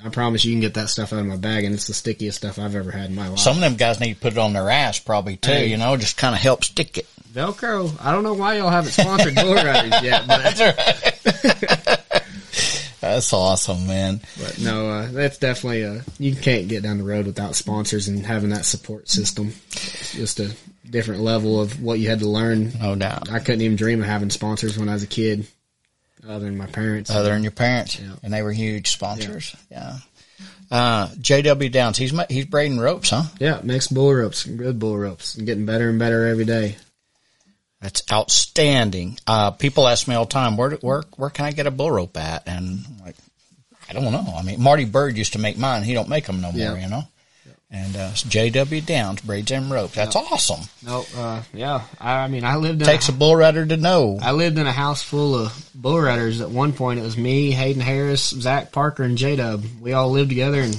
I promise you can get that stuff out of my bag, and it's the stickiest stuff I've ever had in my life. Some of them guys need to put it on their ass probably too. Hey. You know, just kind of help stick it. Velcro. I don't know why y'all haven't sponsored bull riders yet, but, That's awesome, man. but no, uh, that's definitely a, you can't get down the road without sponsors and having that support system. It's just a different level of what you had to learn. No doubt. I couldn't even dream of having sponsors when I was a kid, other than my parents. other than your parents, Yeah. and they were huge sponsors. Yeah. Uh, J.W. Downs, he's he's braiding ropes, huh? yeah, makes bull ropes, good bull ropes, and getting better and better every day. That's outstanding. Uh, people ask me all the time, where where where can I get a bull rope at? And I'm like, I don't know. I mean, Marty Bird used to make mine. He don't make them no more, Yeah. you know. And uh, it's J.W. Downs braids them ropes. That's awesome. No, uh, yeah, I, I mean, I lived in Takes a, a bull rider to know. I lived in a house full of bull riders. At one point, it was me, Hayden Harris, Zach Parker, and J Dub. We all lived together, and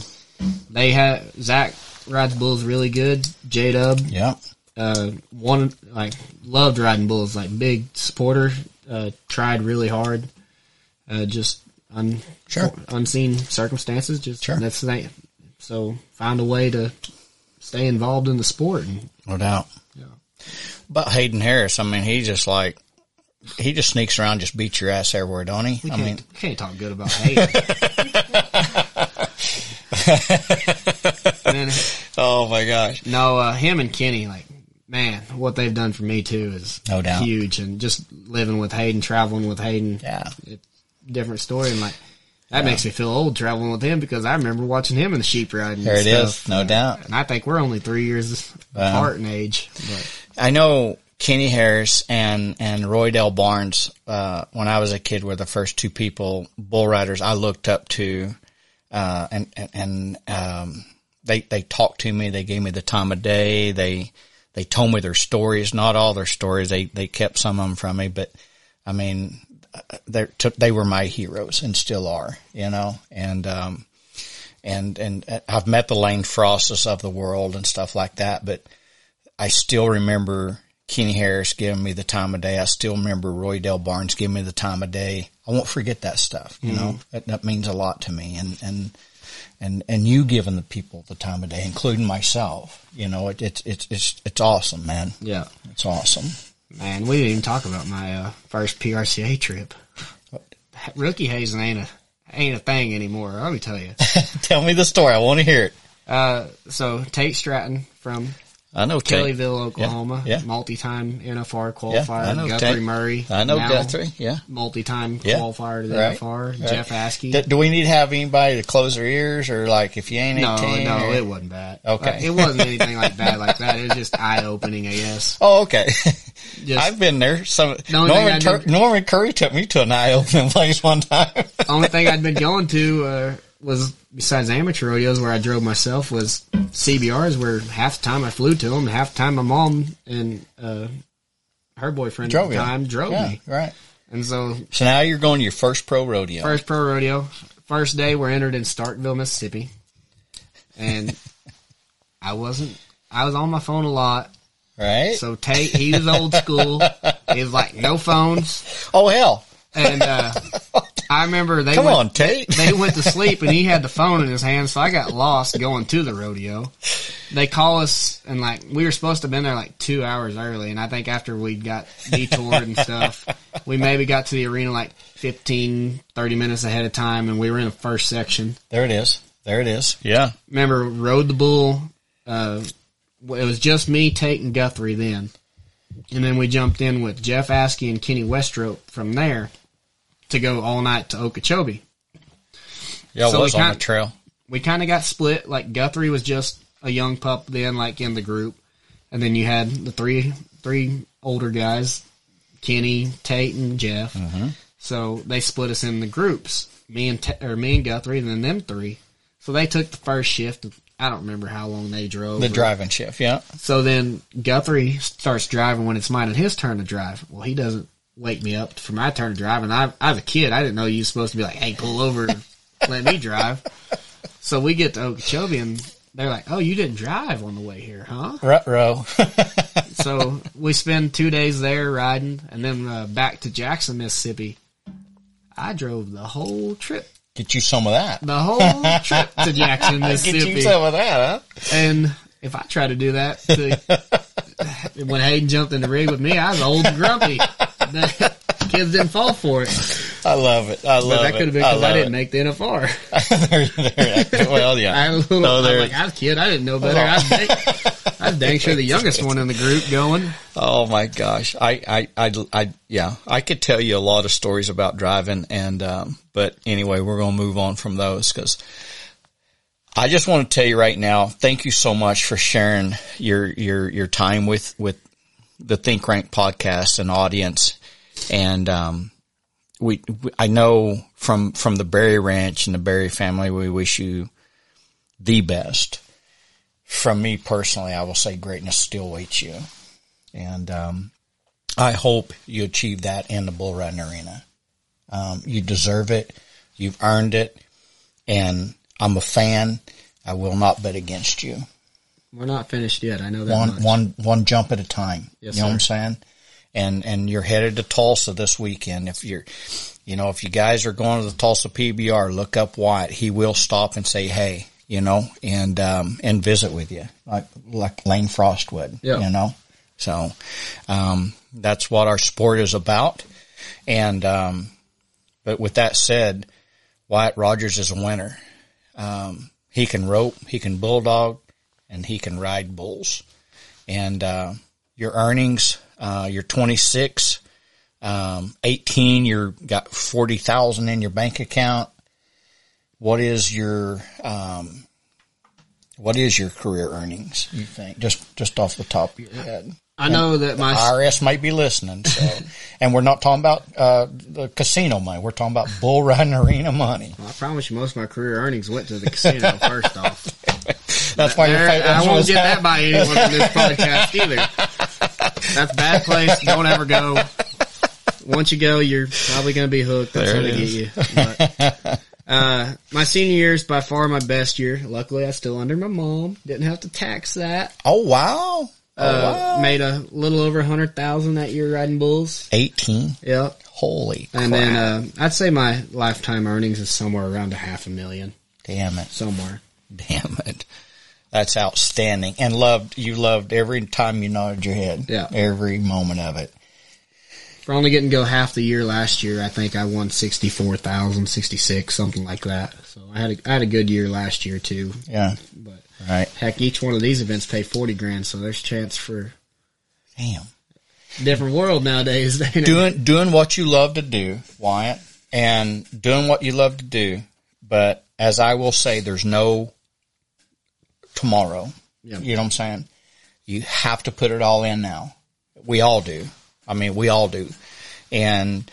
they had Zach rides bulls really good. J Dub, Yeah. Uh, one like loved riding bulls, like big supporter. Uh, tried really hard. Uh, just un, Sure. unseen circumstances. Just Sure. that's the thing. So found a way to stay involved in the sport. And, No doubt. Yeah. But Hayden Harris, I mean, he just like he just sneaks around, just beats your ass everywhere, don't he? we I mean, can't talk good about Hayden. Then, oh my gosh. no, uh, him and Kenny, like, man, what they've done for me too is No doubt. huge. And just living with Hayden, traveling with Hayden, Yeah. different story. And like, that makes me feel old traveling with him because I remember watching him in the sheep riding. There it is, stuff. no doubt. And I think we're only three years apart in age. But I know Kenny Harris and and Roy Dell Barnes. Uh, when I was a kid, were the first two people bull riders I looked up to, uh, and and, and um, they they talked to me. They gave me the time of day. They they told me their stories. Not all their stories. They they kept some of them from me, but I mean, they they were my heroes and still are. You know, and um, and and I've met the Lane Frostes of the world and stuff like that, but I still remember Kenny Harris giving me the time of day. I still remember Roy Dale Barnes giving me the time of day. I won't forget that stuff. You know, that, that means a lot to me. And, and, and, and you giving the people the time of day, including myself, you know, it, it's, it's, it's, it's awesome, man. Yeah. It's awesome. Man, we didn't even talk about my uh, first PRCA trip. Rookie hazing ain't a ain't a thing anymore. Let me tell you. Tell me the story. I want to hear it. Uh, so Tate Stratton from I know. Kellyville, Oklahoma, yeah. multi-time NFR Yeah, qualifier. I know Guthrie Tate. Murray, I know now Guthrie. Yeah. multi-time Yeah. qualifier to the Right. NFR. Right. Jeff Askey. Do, do we need to have anybody to close their ears or like if you ain't no, 18? no, or- it wasn't bad. Okay. Uh, it wasn't anything like bad like that. It was just eye-opening, I guess. Oh, okay. Just I've been there. Some Norman, Tur- Norman Curry took me to an eye-opening place one time. only thing I'd been going to uh, was besides amateur rodeos where I drove myself was CBRs where half the time I flew to them, half the time my mom and uh, her boyfriend Drove at the you. drove yeah, me, right. and so So now you're going to your first pro rodeo. first pro rodeo, first day we're entered in Starkville, Mississippi, and I wasn't. I was on my phone a lot. right? So Tate, he was old school. He was like, no phones. oh hell! And uh, I remember they Come went, on, Tate. they went to sleep and he had the phone in his hand, so I got lost going to the rodeo. They call us and like we were supposed to have been there like two hours early, and I think after we got detoured and stuff, we maybe got to the arena like 15, 30 minutes ahead of time, and we were in the first section. there it is. There it is. Yeah. Remember, rode the bull. Uh, it was just me, Tate, and Guthrie then, and then we jumped in with Jeff Askey and Kenny Westrope from there to go all night to Okeechobee. Yeah, So was we on the trail. we kind of got split. Like Guthrie was just a young pup then, like in the group, and then you had the three three older guys, Kenny, Tate, and Jeff. Mm-hmm. So they split us in the groups. Me and Ta- or me and Guthrie, and then them three. So they took the first shift. I don't remember how long they drove. The or- driving shift. Yeah. So then Guthrie starts driving when it's mine and his turn to drive. Well, he doesn't wake me up for my turn to drive, and I, I was a kid. I didn't know you were supposed to be like, "Hey, pull over, and let me drive." So we get to Okeechobee, and they're like, "Oh, you didn't drive on the way here, huh?" Rut row. so we spend two days there riding, and then uh, back to Jackson, Mississippi. I drove the whole trip, Get you some of that. the whole trip to Jackson, Mississippi. Get you some of that, huh? And if I try to do that, to, when Hayden jumped in the rig with me, I was old and grumpy. The kids didn't fall for it. I love it. I love But that could have been because I, love didn't it. make the NFR. There- there- well, yeah. I, was a little, No, I'm like, I was a kid. I didn't know better. I was, dang, I was dang sure the youngest one in the group going. Oh my gosh. I, I, I, I, yeah, I could tell you a lot of stories about driving and, um, but anyway, we're going to move on from those because I just want to tell you right now, thank you so much for sharing your, your, your time with, with the Think Rank podcast and audience. And, um, we, we- I know from, from the Barry Ranch and the Barry family, we wish you the best. From me personally, I will say greatness still waits you. And um, I hope you achieve that in the Bull Run Arena. Um, you deserve it. You've earned it. And I'm a fan. I will not bet against you. We're not finished yet. I know that One, much. one, one jump at a time. Yes, you know what I'm saying? And, and you're headed to Tulsa this weekend. If you're, you know, if you guys are going to the Tulsa PBR, look up Wyatt. He will stop and say, Hey, you know, and, um, and visit with you like, like Lane Frost would, Yeah. you know? So, um, that's what our sport is about. And, um, but with that said, Wyatt Rogers is a winner. Um, he can rope, he can bulldog, and he can ride bulls. And, uh, your earnings, uh, you're 26, um, 18, you're got 40,000 in your bank account. What is your, um, what is your career earnings? You think just, just off the top of your head? I know that my IRS might be listening. So, and we're not talking about, uh, the casino money. We're talking about bull riding arena money. I promise you, most of my career earnings went to the casino. First off, That's why your There- favorite I won't get that by anyone on this podcast either. That's a bad place. Don't ever go. Once you go, you're probably going to be hooked. That's There how they get you. But, uh, my senior year is by far my best year. Luckily, I still under my mom. Didn't have to tax that. Oh wow. Uh, made a little over a hundred thousand that year riding bulls. 18. Yeah. Holy crap. And then, uh, I'd say my lifetime earnings is somewhere around a half a million, Damn it. somewhere. Damn it. That's outstanding. And loved, you loved every time you nodded your head. Yeah. Every moment of it. For only getting to go half the year last year, I think I won 64,000, 66, something like that. So I had a, I had a good year last year too. Yeah. But Right. heck, each one of these events pay 40 grand, so there's chance for Damn. different world nowadays. Doing, doing what you love to do, Wyatt, and doing what you love to do. But as I will say, there's no tomorrow. Yeah. You know what I'm saying? You have to put it all in now. We all do. I mean, we all do. And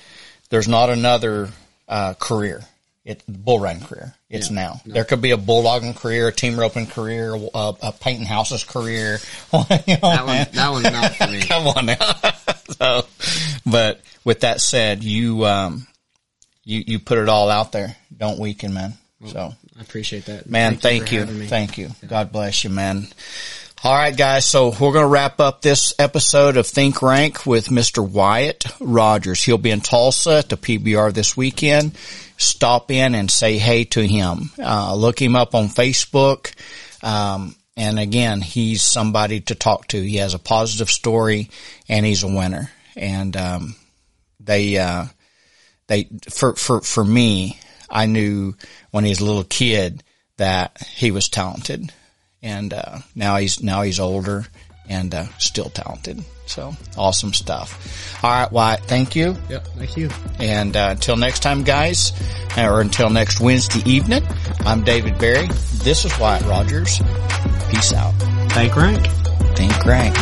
there's not another uh, career. It bull riding career. It's Yeah. now. There could be a bulldogging career, a team roping career, a, a painting houses career. you know, That one, that one's not for me. Come on now. so, but with that said, you um, you you put it all out there. Don't weaken, man. So, I appreciate that. man, thank you, having me. thank you. God bless you, man. All right, guys. So we're going to wrap up this episode of Think Rank with Mr. Wyatt Rogers. He'll be in Tulsa at the PBR this weekend. Stop in and say hey to him. Uh, look him up on Facebook. Um, and again, he's somebody to talk to. He has a positive story and he's a winner. And, um, they, uh, they, for, for, for me, I knew when he was a little kid that he was talented and, uh, now he's, now he's older and, uh, still talented. So awesome stuff. All right. Wyatt, thank you. Yep, thank you. And uh, until next time, guys, or until next Wednesday evening, I'm David Barry. This is Wyatt Rogers. Peace out. Thank rank. Think rank.